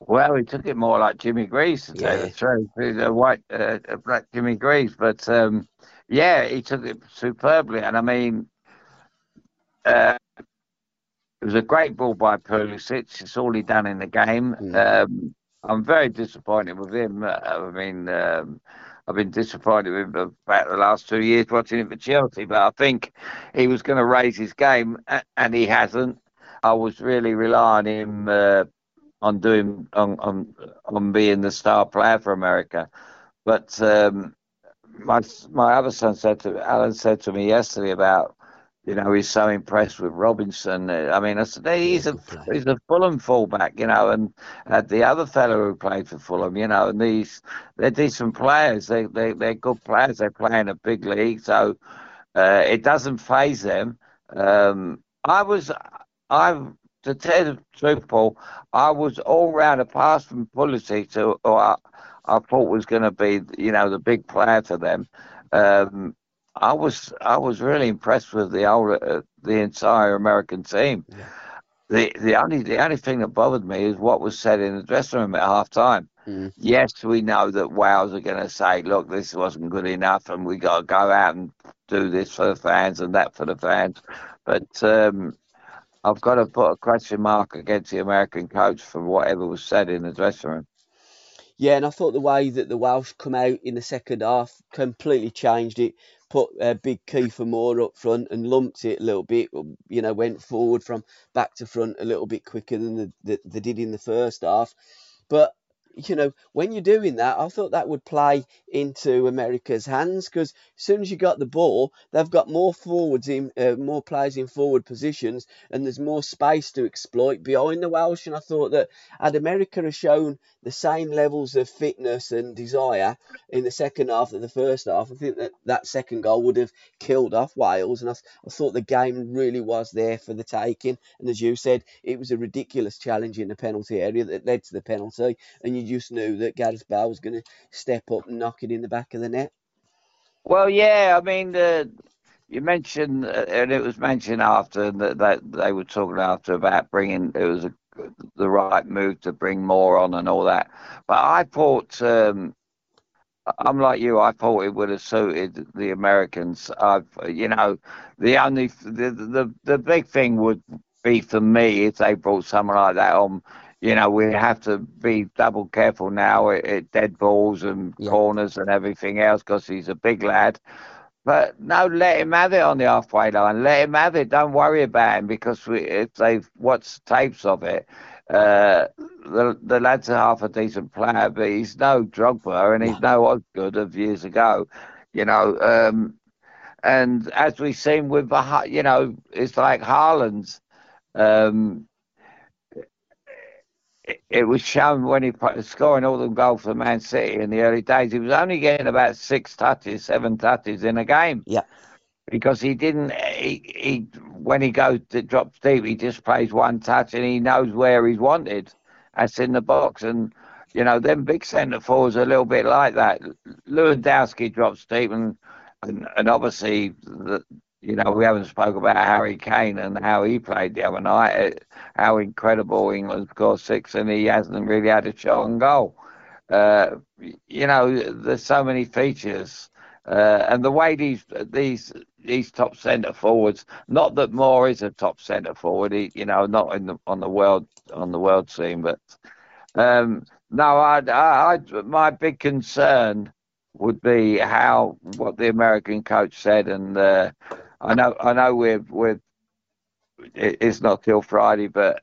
Well, he took it more like Jimmy Greaves, to yeah. tell the truth. He's a white, uh, a black Jimmy Greaves. But um, yeah, he took it superbly. And I mean, uh, it was a great ball by Pulisic. It's all he done in the game. Mm. Um, I'm very disappointed with him. Uh, I mean, um, I've been disappointed with him about the last two years watching him for Chelsea, but I think he was going to raise his game, and he hasn't. I was really relying on him uh, on doing on, on on being the star player for America, but um, my my other son said to Alan said to me yesterday about you know, he's so impressed with Robinson. I mean, I said, he's a he's a Fulham fullback, you know, and uh, the other fellow who played for Fulham, you know, and these they're decent players. They they they're good players. They play in a big league, so uh, it doesn't phase them. Um, I was I to tell the truth, Paul, I was all round apart from Pulisic, who I, I thought was going to be, you know, the big player for them. Um, I was I was really impressed with the uh, the entire American team. Yeah. The the only the only thing that bothered me is what was said in the dressing room at half time. Mm. Yes, we know that Wales are going to say, "Look, this wasn't good enough, and we got to go out and do this for the fans and that for the fans." But um, I've got to put a question mark against the American coach for whatever was said in the dressing room. Yeah, and I thought the way that the Welsh come out in the second half completely changed it put uh, big Kiefer Moore up front and lumped it a little bit. You know, went forward from back to front a little bit quicker than the, the, they did in the first half. But you know, when you're doing that, I thought that would play into America's hands because as soon as you got the ball, they've got more forwards in, uh, more players in forward positions, and there's more space to exploit behind the Welsh. And I thought that had America have shown the same levels of fitness and desire in the second half of the first half, I think that that second goal would have killed off Wales. And I, I thought the game really was there for the taking. And as you said, it was a ridiculous challenge in the penalty area that led to the penalty, and you you just knew that Gareth Bale was going to step up and knock it in the back of the net. Well, yeah, I mean, uh, you mentioned, uh, and it was mentioned after that, that they were talking after about bringing it was a, the right move to bring more on and all that. But I thought, um, I'm like you. I thought it would have suited the Americans. I've, you know, the only the the the big thing would be for me if they brought someone like that on you know, we have to be double careful now at, at dead balls and yeah. corners and everything else because he's a big lad. But no, let him have it on the halfway line. Let him have it. Don't worry about him because we, if they've watched tapes of it, uh, the the lad's a half a decent player, but he's no Drogba and he's no Osgood of years ago, you know. Um, and as we've seen with, the, you know, it's like Haaland's. Um, it was shown when he was scoring all the goals for Man City in the early days. He was only getting about six touches, seven touches in a game. Yeah. Because he didn't, he, he when he goes to drops deep, he just plays one touch and he knows where he's wanted. That's in the box. And, you know, them big centre forwards are a little bit like that. Lewandowski drops deep and, and, and obviously, the, you know, we haven't spoke about Harry Kane and how he played the other night. How incredible England scored six, and he hasn't really had a shot on goal. Uh, you know, there's so many features, uh, and the way these these these top centre forwards. Not that Moore is a top centre forward. He, you know, not in the on the world on the world scene, but um, no, I, I, my big concern would be how what the American coach said, and uh, I know I know we're we're it's not till Friday, but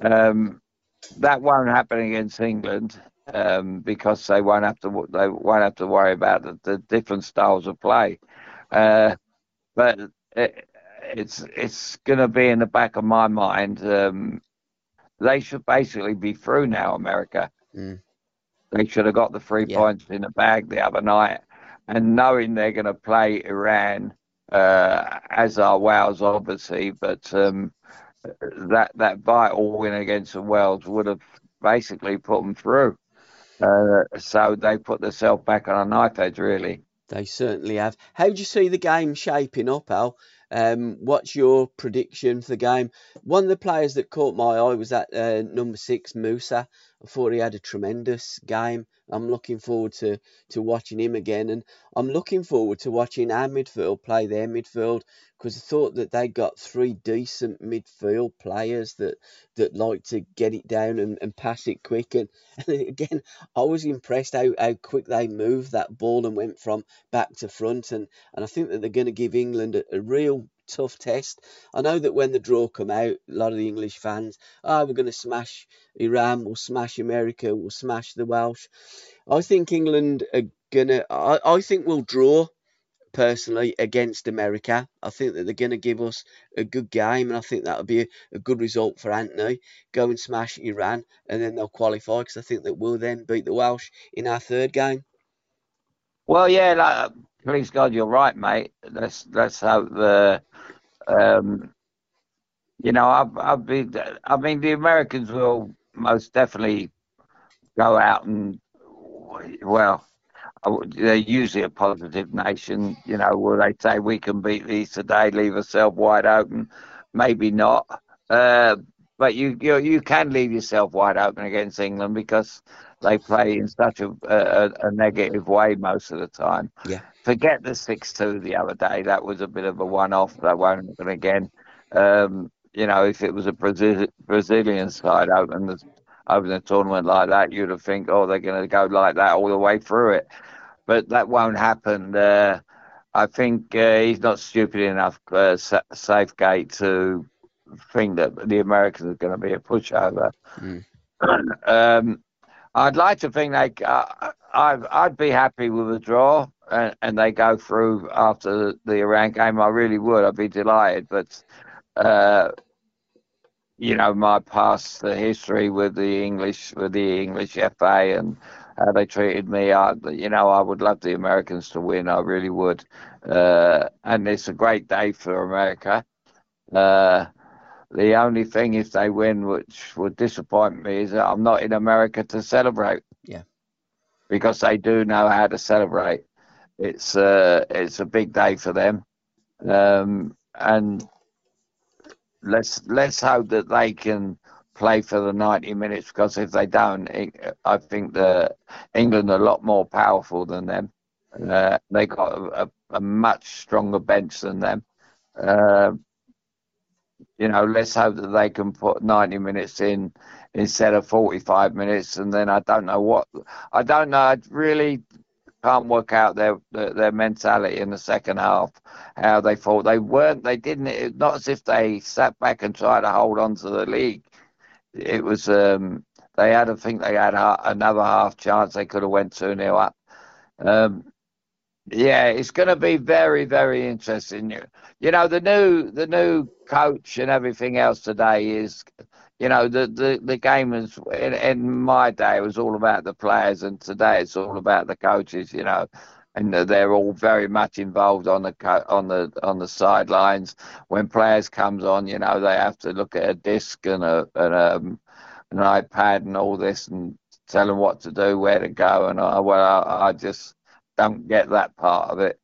um, that won't happen against England um, because they won't have to they won't have to worry about the, the different styles of play. Uh, but it, it's it's going to be in the back of my mind. Um, they should basically be through now, America. Mm. They should have got the three yeah. points in the bag the other night, and knowing they're going to play Iran uh, as are Wales, obviously, but um, that that vital win against the Wales would have basically put them through. Uh, so they put themselves back on a knife edge, really. They certainly have. How do you see the game shaping up, Al? Um, what's your prediction for the game? One of the players that caught my eye was that uh, number six, Musah. I thought he had a tremendous game. I'm looking forward to, to watching him again, and I'm looking forward to watching our midfield play their midfield because I thought that they got three decent midfield players that that like to get it down and, and pass it quick. And, and again, I was impressed how, how quick they moved that ball and went from back to front. And, and I think that they're going to give England a, a real tough test. I know that when the draw come out, a lot of the English fans, oh, we're going to smash Iran, we'll smash America, we'll smash the Welsh. I think England are gonna. I, I think we'll draw personally against America. I think that they're going to give us a good game, and I think that'll be a, a good result for Anthony. Go and smash Iran, and then they'll qualify because I think that we'll then beat the Welsh in our third game. Well, yeah, like, please God, you're right, mate. Let's let's hope the um, you know, I've, I've been, I mean, the Americans will most definitely go out and, well, they're usually a positive nation, you know, where they say we can beat these today, leave ourselves wide open. Maybe not. Uh, but you, you you can leave yourself wide open against England because they play in such a, a, a negative way most of the time. Yeah. Forget the six two the other day. That was a bit of a one off. That won't happen again. Um, you know, if it was a Brazil, Brazilian side open the open the tournament like that, you'd have think, oh, they're going to go like that all the way through it. But that won't happen. Uh, I think uh, he's not stupid enough, uh, Southgate, to think that the Americans are going to be a pushover. Mm. um, I'd like to think they. Uh, I'd, I'd be happy with a draw, and, and they go through after the Iran game. I really would. I'd be delighted. But uh, you know, my past the history with the English with the English FA and how they treated me. I, you know, I would love the Americans to win. I really would. Uh, and it's a great day for America. Uh, the only thing, if they win, which would disappoint me, is that I'm not in America to celebrate. Yeah. Because they do know how to celebrate. It's uh, it's a big day for them, um, and let's let's hope that they can play for the 90 minutes because if they don't, it, I think the England are a lot more powerful than them. Uh, they got a, a, much stronger bench than them. Uh, you know, let's hope that they can put 90 minutes in instead of 45 minutes. And then I don't know what, I don't know, I really can't work out their, their, mentality in the second half, how they thought they weren't, they didn't, it, not as if they sat back and tried to hold on to the league. It was, um, they had, I think they had another half chance. They could have went 2 0 up. Um, yeah, it's going to be very, very interesting. You know, the new the new coach and everything else today is, you know, the the, the game is in, in my day was all about the players, and today it's all about the coaches. You know, and they're all very much involved on the on the on the sidelines. When players comes on, you know, they have to look at a disc and a and a, um, an iPad and all this and tell them what to do, where to go, and I, well, I, I just don't get that part of it.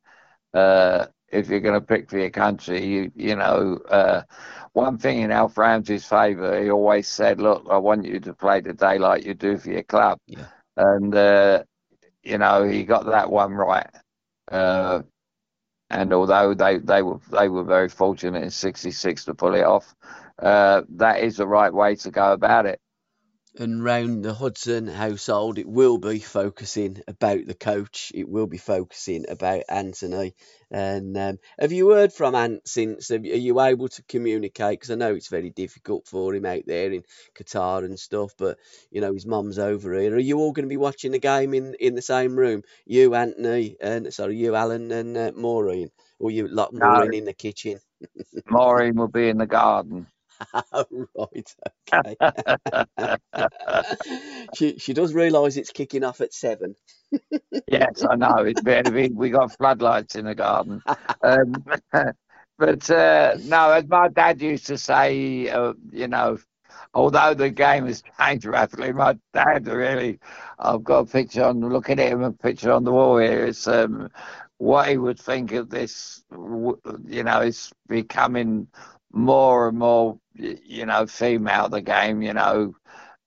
Uh, if you're going to pick for your country, you you know, uh, one thing in Alf Ramsey's favour, he always said, "Look, I want you to play today like you do for your club," Yeah. and uh, you know he got that one right. Uh, and although they, they were they were very fortunate in '66 to pull it off, uh, that is the right way to go about it. And round the Hudson household, it will be focusing about the coach. It will be focusing about Anthony. And um, have you heard from Ant since? Are you able to communicate? Because I know it's very difficult for him out there in Qatar and stuff. But you know his mum's over here. Are you all going to be watching the game in, in the same room? You, Anthony, and sorry, you, Alan, and uh, Maureen, or you like No. Maureen in the kitchen? Maureen will be in the garden. Right, okay. she she does realise it's kicking off at seven. yes, I know. It's better. We, got floodlights in the garden. Um, but uh, no, as my dad used to say, uh, you know, although the game has changed rapidly, my dad really, I've got a picture on, looking at him, a picture on the wall here. It's um, what he would think of this, you know, it's becoming more and more, you know, female, the game, you know,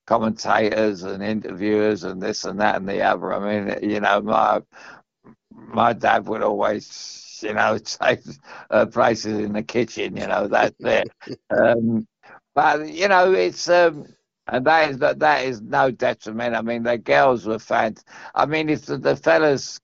commentators and interviewers and this and that and the other. I mean, you know, my my dad would always, you know, take uh, places in the kitchen, you know, that's it. um, but you know, it's um, and that is that that is no detriment. I mean, the girls were fant. I mean, if the, the fellas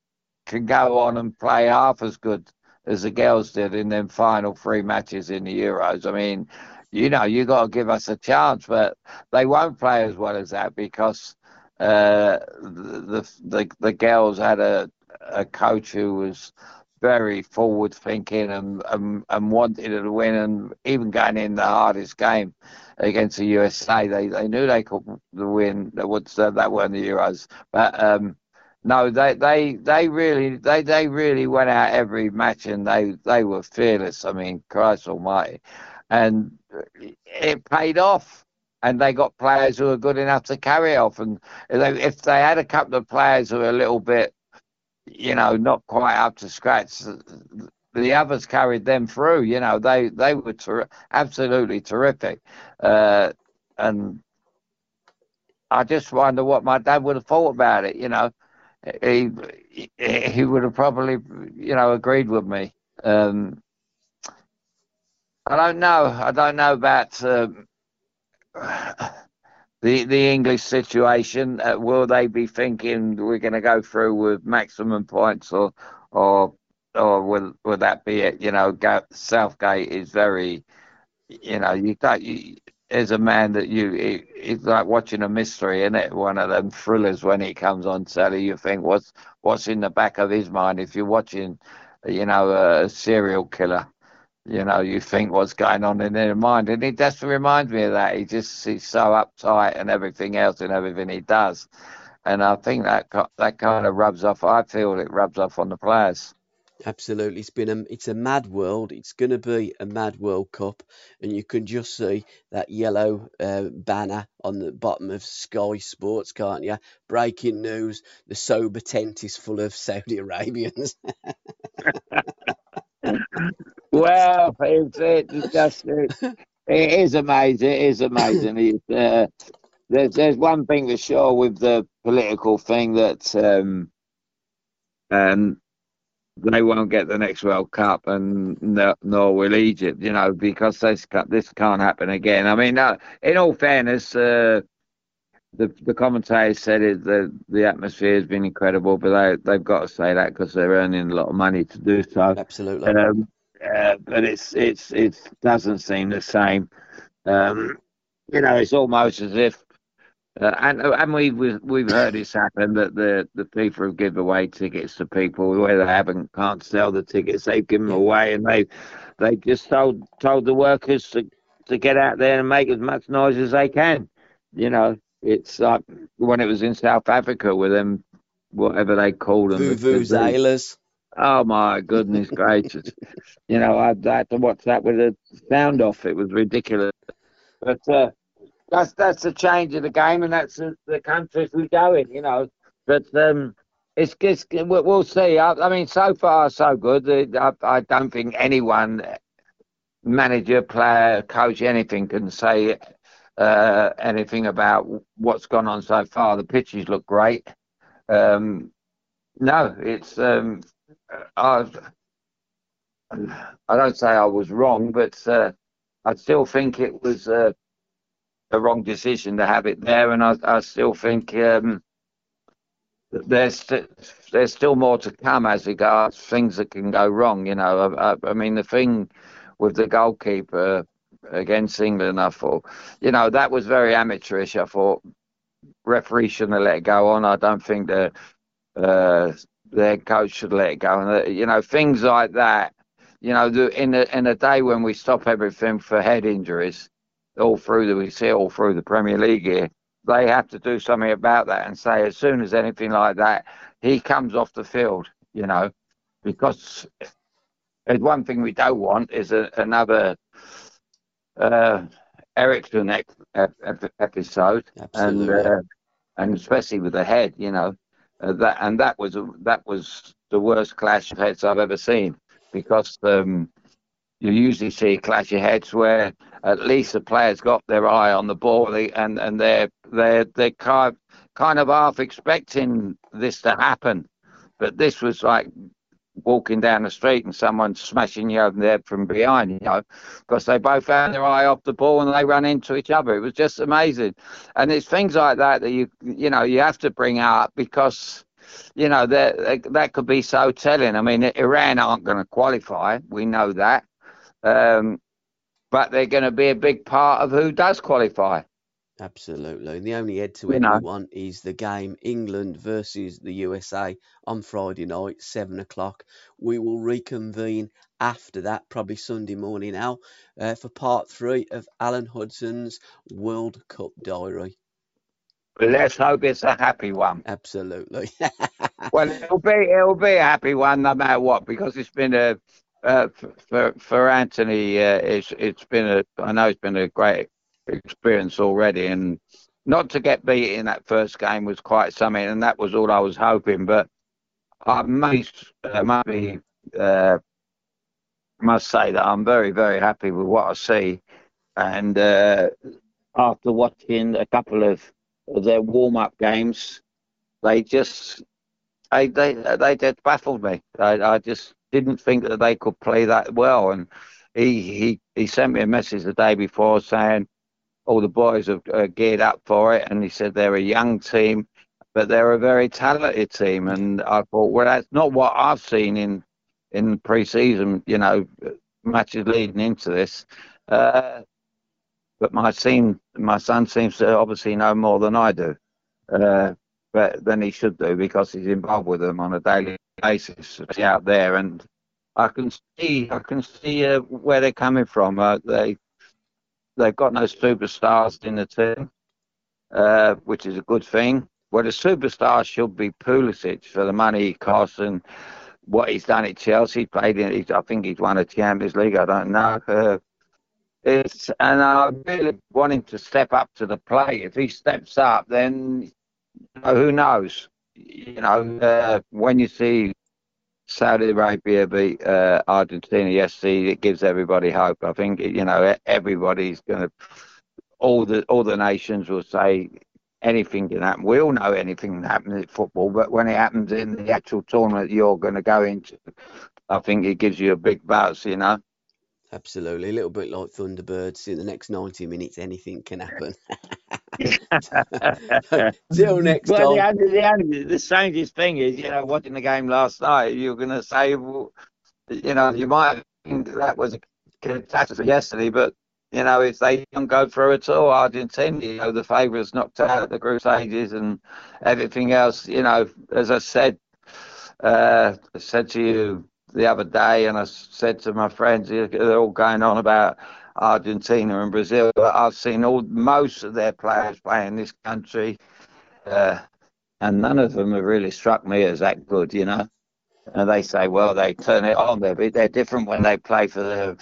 can go on and play half as good as the girls did in them final three matches in the Euros, I mean, you know, you got to give us a chance, but they won't play as well as that because uh, the, the the girls had a a coach who was very forward thinking and, and and wanted to win and even going in the hardest game against the USA they they knew they could win that would that weren't the Euros. But um no they they they really they they really went out every match and they they were fearless I mean Christ almighty. And it paid off and they got players who are good enough to carry off and if they, had a couple of players who are a little bit you know, not quite up to scratch. The others carried them through. You know, they they were ter- absolutely terrific, uh, and I just wonder what my dad would have thought about it. You know, he he would have probably you know agreed with me. Um, I don't know. I don't know about. Um, the the English situation. Uh, will they be thinking we're going to go through with maximum points, or or or will will that be it? You know, Southgate is very, you know, you don't. You, as a man that you, it, it's like watching a mystery, isn't it? One of them thrillers when he comes on telly. You think what's what's in the back of his mind if you're watching, you know, a serial killer you know, you think what's going on in their mind. And he just reminds me of that. He just he's so uptight and everything else and everything he does. And I think that that kind of rubs off. I feel it rubs off on the players. Absolutely, it's been a it's a mad world. It's going to be a mad World Cup, and you can just see that yellow uh, banner on the bottom of Sky Sports, can't you? Breaking news: the sober tent is full of Saudi Arabians. Well, it's, it's just it, it is amazing. It is amazing. It's, uh, there's there's one thing for sure with the political thing that um, um, they won't get the next World Cup, and no, nor will Egypt. You know, because this this can't happen again. I mean, uh, in all fairness, uh, the the commentators said it, the the atmosphere has been incredible, but they they've got to say that because they're earning a lot of money to do so. Absolutely. Um, uh, but it's it's it doesn't seem the same. Um, you know, it's almost as if, uh, and and we've we've heard this happen that the the FIFA have given away tickets to people where they haven't can't sell the tickets. They've given them away, and they they just told told the workers to to get out there and make as much noise as they can. You know, it's like when it was in South Africa with them, whatever they called them. the- the- Vuvuzelas. Oh my goodness gracious! you know, I, I had to watch that with the sound off. It was ridiculous. But uh, that's that's the change of the game, and that's the, the countries we go in. You know, but um, it's, it's we'll see. I, I, mean, so far so good. I, I don't think anyone, manager, player, coach, anything can say uh, anything about what's gone on so far. The pitches look great. Um, no, it's um, I, I don't say I was wrong, but uh, I still think it was uh, a wrong decision to have it there, and I, I still think um, there's there's still more to come as regards things that can go wrong. You know, I, I mean the thing with the goalkeeper against England, I thought, you know, that was very amateurish. I thought referee shouldn't have let it go on. I don't think the uh, their coach should let it go. And uh, you know, things like that. You know, in a in a day when we stop everything for head injuries, all through the we see all through the Premier League here, they have to do something about that and say as soon as anything like that, he comes off the field. You know, because one thing we don't want is a, another uh, Eriksen episode, Absolutely. and uh, and especially with the head, you know, uh, that and that was that was the worst clash of heads I've ever seen because um, you usually see a clash of heads where at least the players got their eye on the ball and and they're they're they're kind of, kind of half expecting this to happen, but this was like walking down the street and someone smashing you over there from behind, you know, because they both had their eye off the ball and they ran into each other. It was just amazing. And it's things like that that you, you know, you have to bring up because, you know, that that could be so telling. I mean, Iran aren't going to qualify. We know that. Um, but they're going to be a big part of who does qualify. Absolutely. And the only head to head one is the game England versus the USA on Friday night, seven o'clock. We will reconvene after that, probably Sunday morning now, uh, for part three of Alan Hudson's World Cup Diary. let's hope it's a happy one. Absolutely. well, it'll be it'll be a happy one no matter what because it's been a uh, for for Anthony. Uh, it's it's been a I know it's been a great experience already, and not to get beat in that first game was quite something, and that was all I was hoping. But I must, uh, maybe, uh, must say that I'm very, very happy with what I see, and uh, after watching a couple of their warm-up games, they just they they they just baffled me. I, I just didn't think that they could play that well, and he he he sent me a message the day before saying all the boys have uh, geared up for it, and he said they're a young team, but they're a very talented team. And I thought, well, that's not what I've seen in in pre-season, you know, matches leading into this. Uh, but my team, my son seems to obviously know more than I do, uh, but than he should do because he's involved with them on a daily basis out there, and I can see, I can see uh, where they're coming from. Uh, they they've got no superstars in the team, uh, which is a good thing. Well, the superstar should be Pulisic for the money he costs and what he's done at Chelsea. Played in, I think he's won a Champions League. I don't know. Uh, it's and I really want him to step up to the plate. If he steps up, then you know, who knows? You know, uh, when you see Saudi Arabia beat uh, Argentina yesterday. It gives everybody hope. I think you know everybody's going to. All the all the nations will say anything can happen. We all know anything can happen in football, but when it happens in the actual tournament you're going to go into, I think it gives you a big buzz. You know. Absolutely, a little bit like Thunderbirds. In the next ninety minutes, anything can happen. Till next well, time. The, the, the strangest thing is, you know, watching the game last night, you're going to say, well, you know, you might think that was a catastrophe yesterday, but you know, if they don't go through at all, Argentina, you know, the favourites knocked out the group stages and everything else, you know, as I said, uh, I said to you the other day, and I said to my friends, they're all going on about Argentina and Brazil. I've seen all most of their players play in this country, uh, and none of them have really struck me as that good, you know. And they say, well, they turn it on. They're, they're different when they play for the.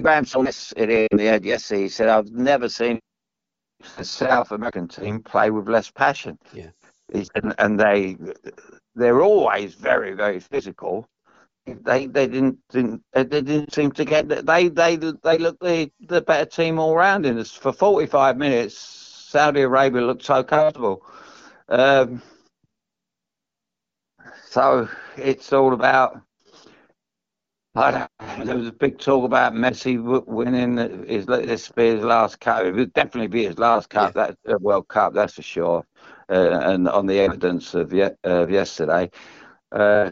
Graham saw this in the head yesterday. He said, I've never seen the South American team play with less passion. Yeah. Said, and they they're always very very physical. They they didn't, didn't they didn't seem to get they they they looked the the better team all round in this for 45 minutes. Saudi Arabia looked so comfortable. Um, so it's all about. I don't, there was a big talk about Messi winning his this be his last cup. It would definitely be his last cup. Yeah. That uh, World Cup, that's for sure. Uh, and on the evidence of, ye- of yesterday, uh,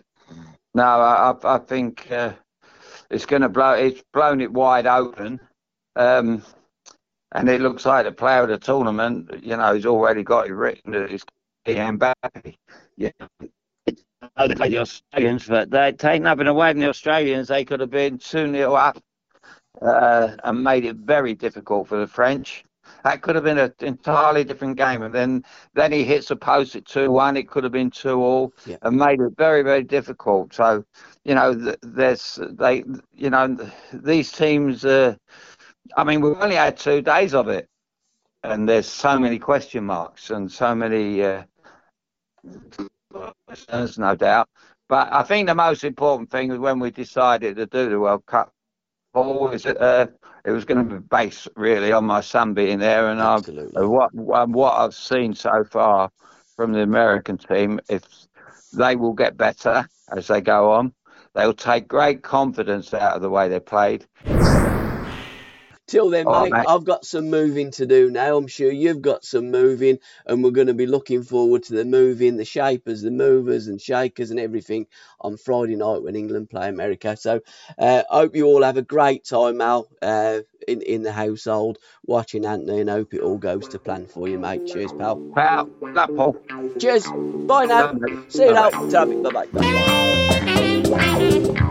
no, I, I think uh, it's going to blow. It's blown it wide open, um, and it looks like the player of the tournament. You know, he's already got it written that it's Mbappe. Yeah, the Australians, but they take nothing away from the Australians. They could have been 2 0 up uh, and made it very difficult for the French. That could have been an entirely different game. And then, then he hits a post at 2 1. It could have been 2 all yeah. and made it very, very difficult. So, you know, there's, they, you know, these teams, uh, I mean, we've only had two days of it. And there's so many question marks and so many. Uh, there's no doubt. But I think the most important thing was when we decided to do the World Cup. Always, uh, it was going to be based really on my son being there, and I've, what what I've seen so far from the American team, if they will get better as they go on, they'll take great confidence out of the way they played. Till then, mate, mate, I've got some moving to do now. I'm sure you've got some moving, and we're going to be looking forward to the moving, the shapers, the movers, and shakers, and everything on Friday night when England play America. So, uh, hope you all have a great time, Al, uh, in in the household watching Anthony, and hope it all goes to plan for you, mate. Cheers, pal. Pal, that Paul. Cheers. Bye now. See you now. Bye bye.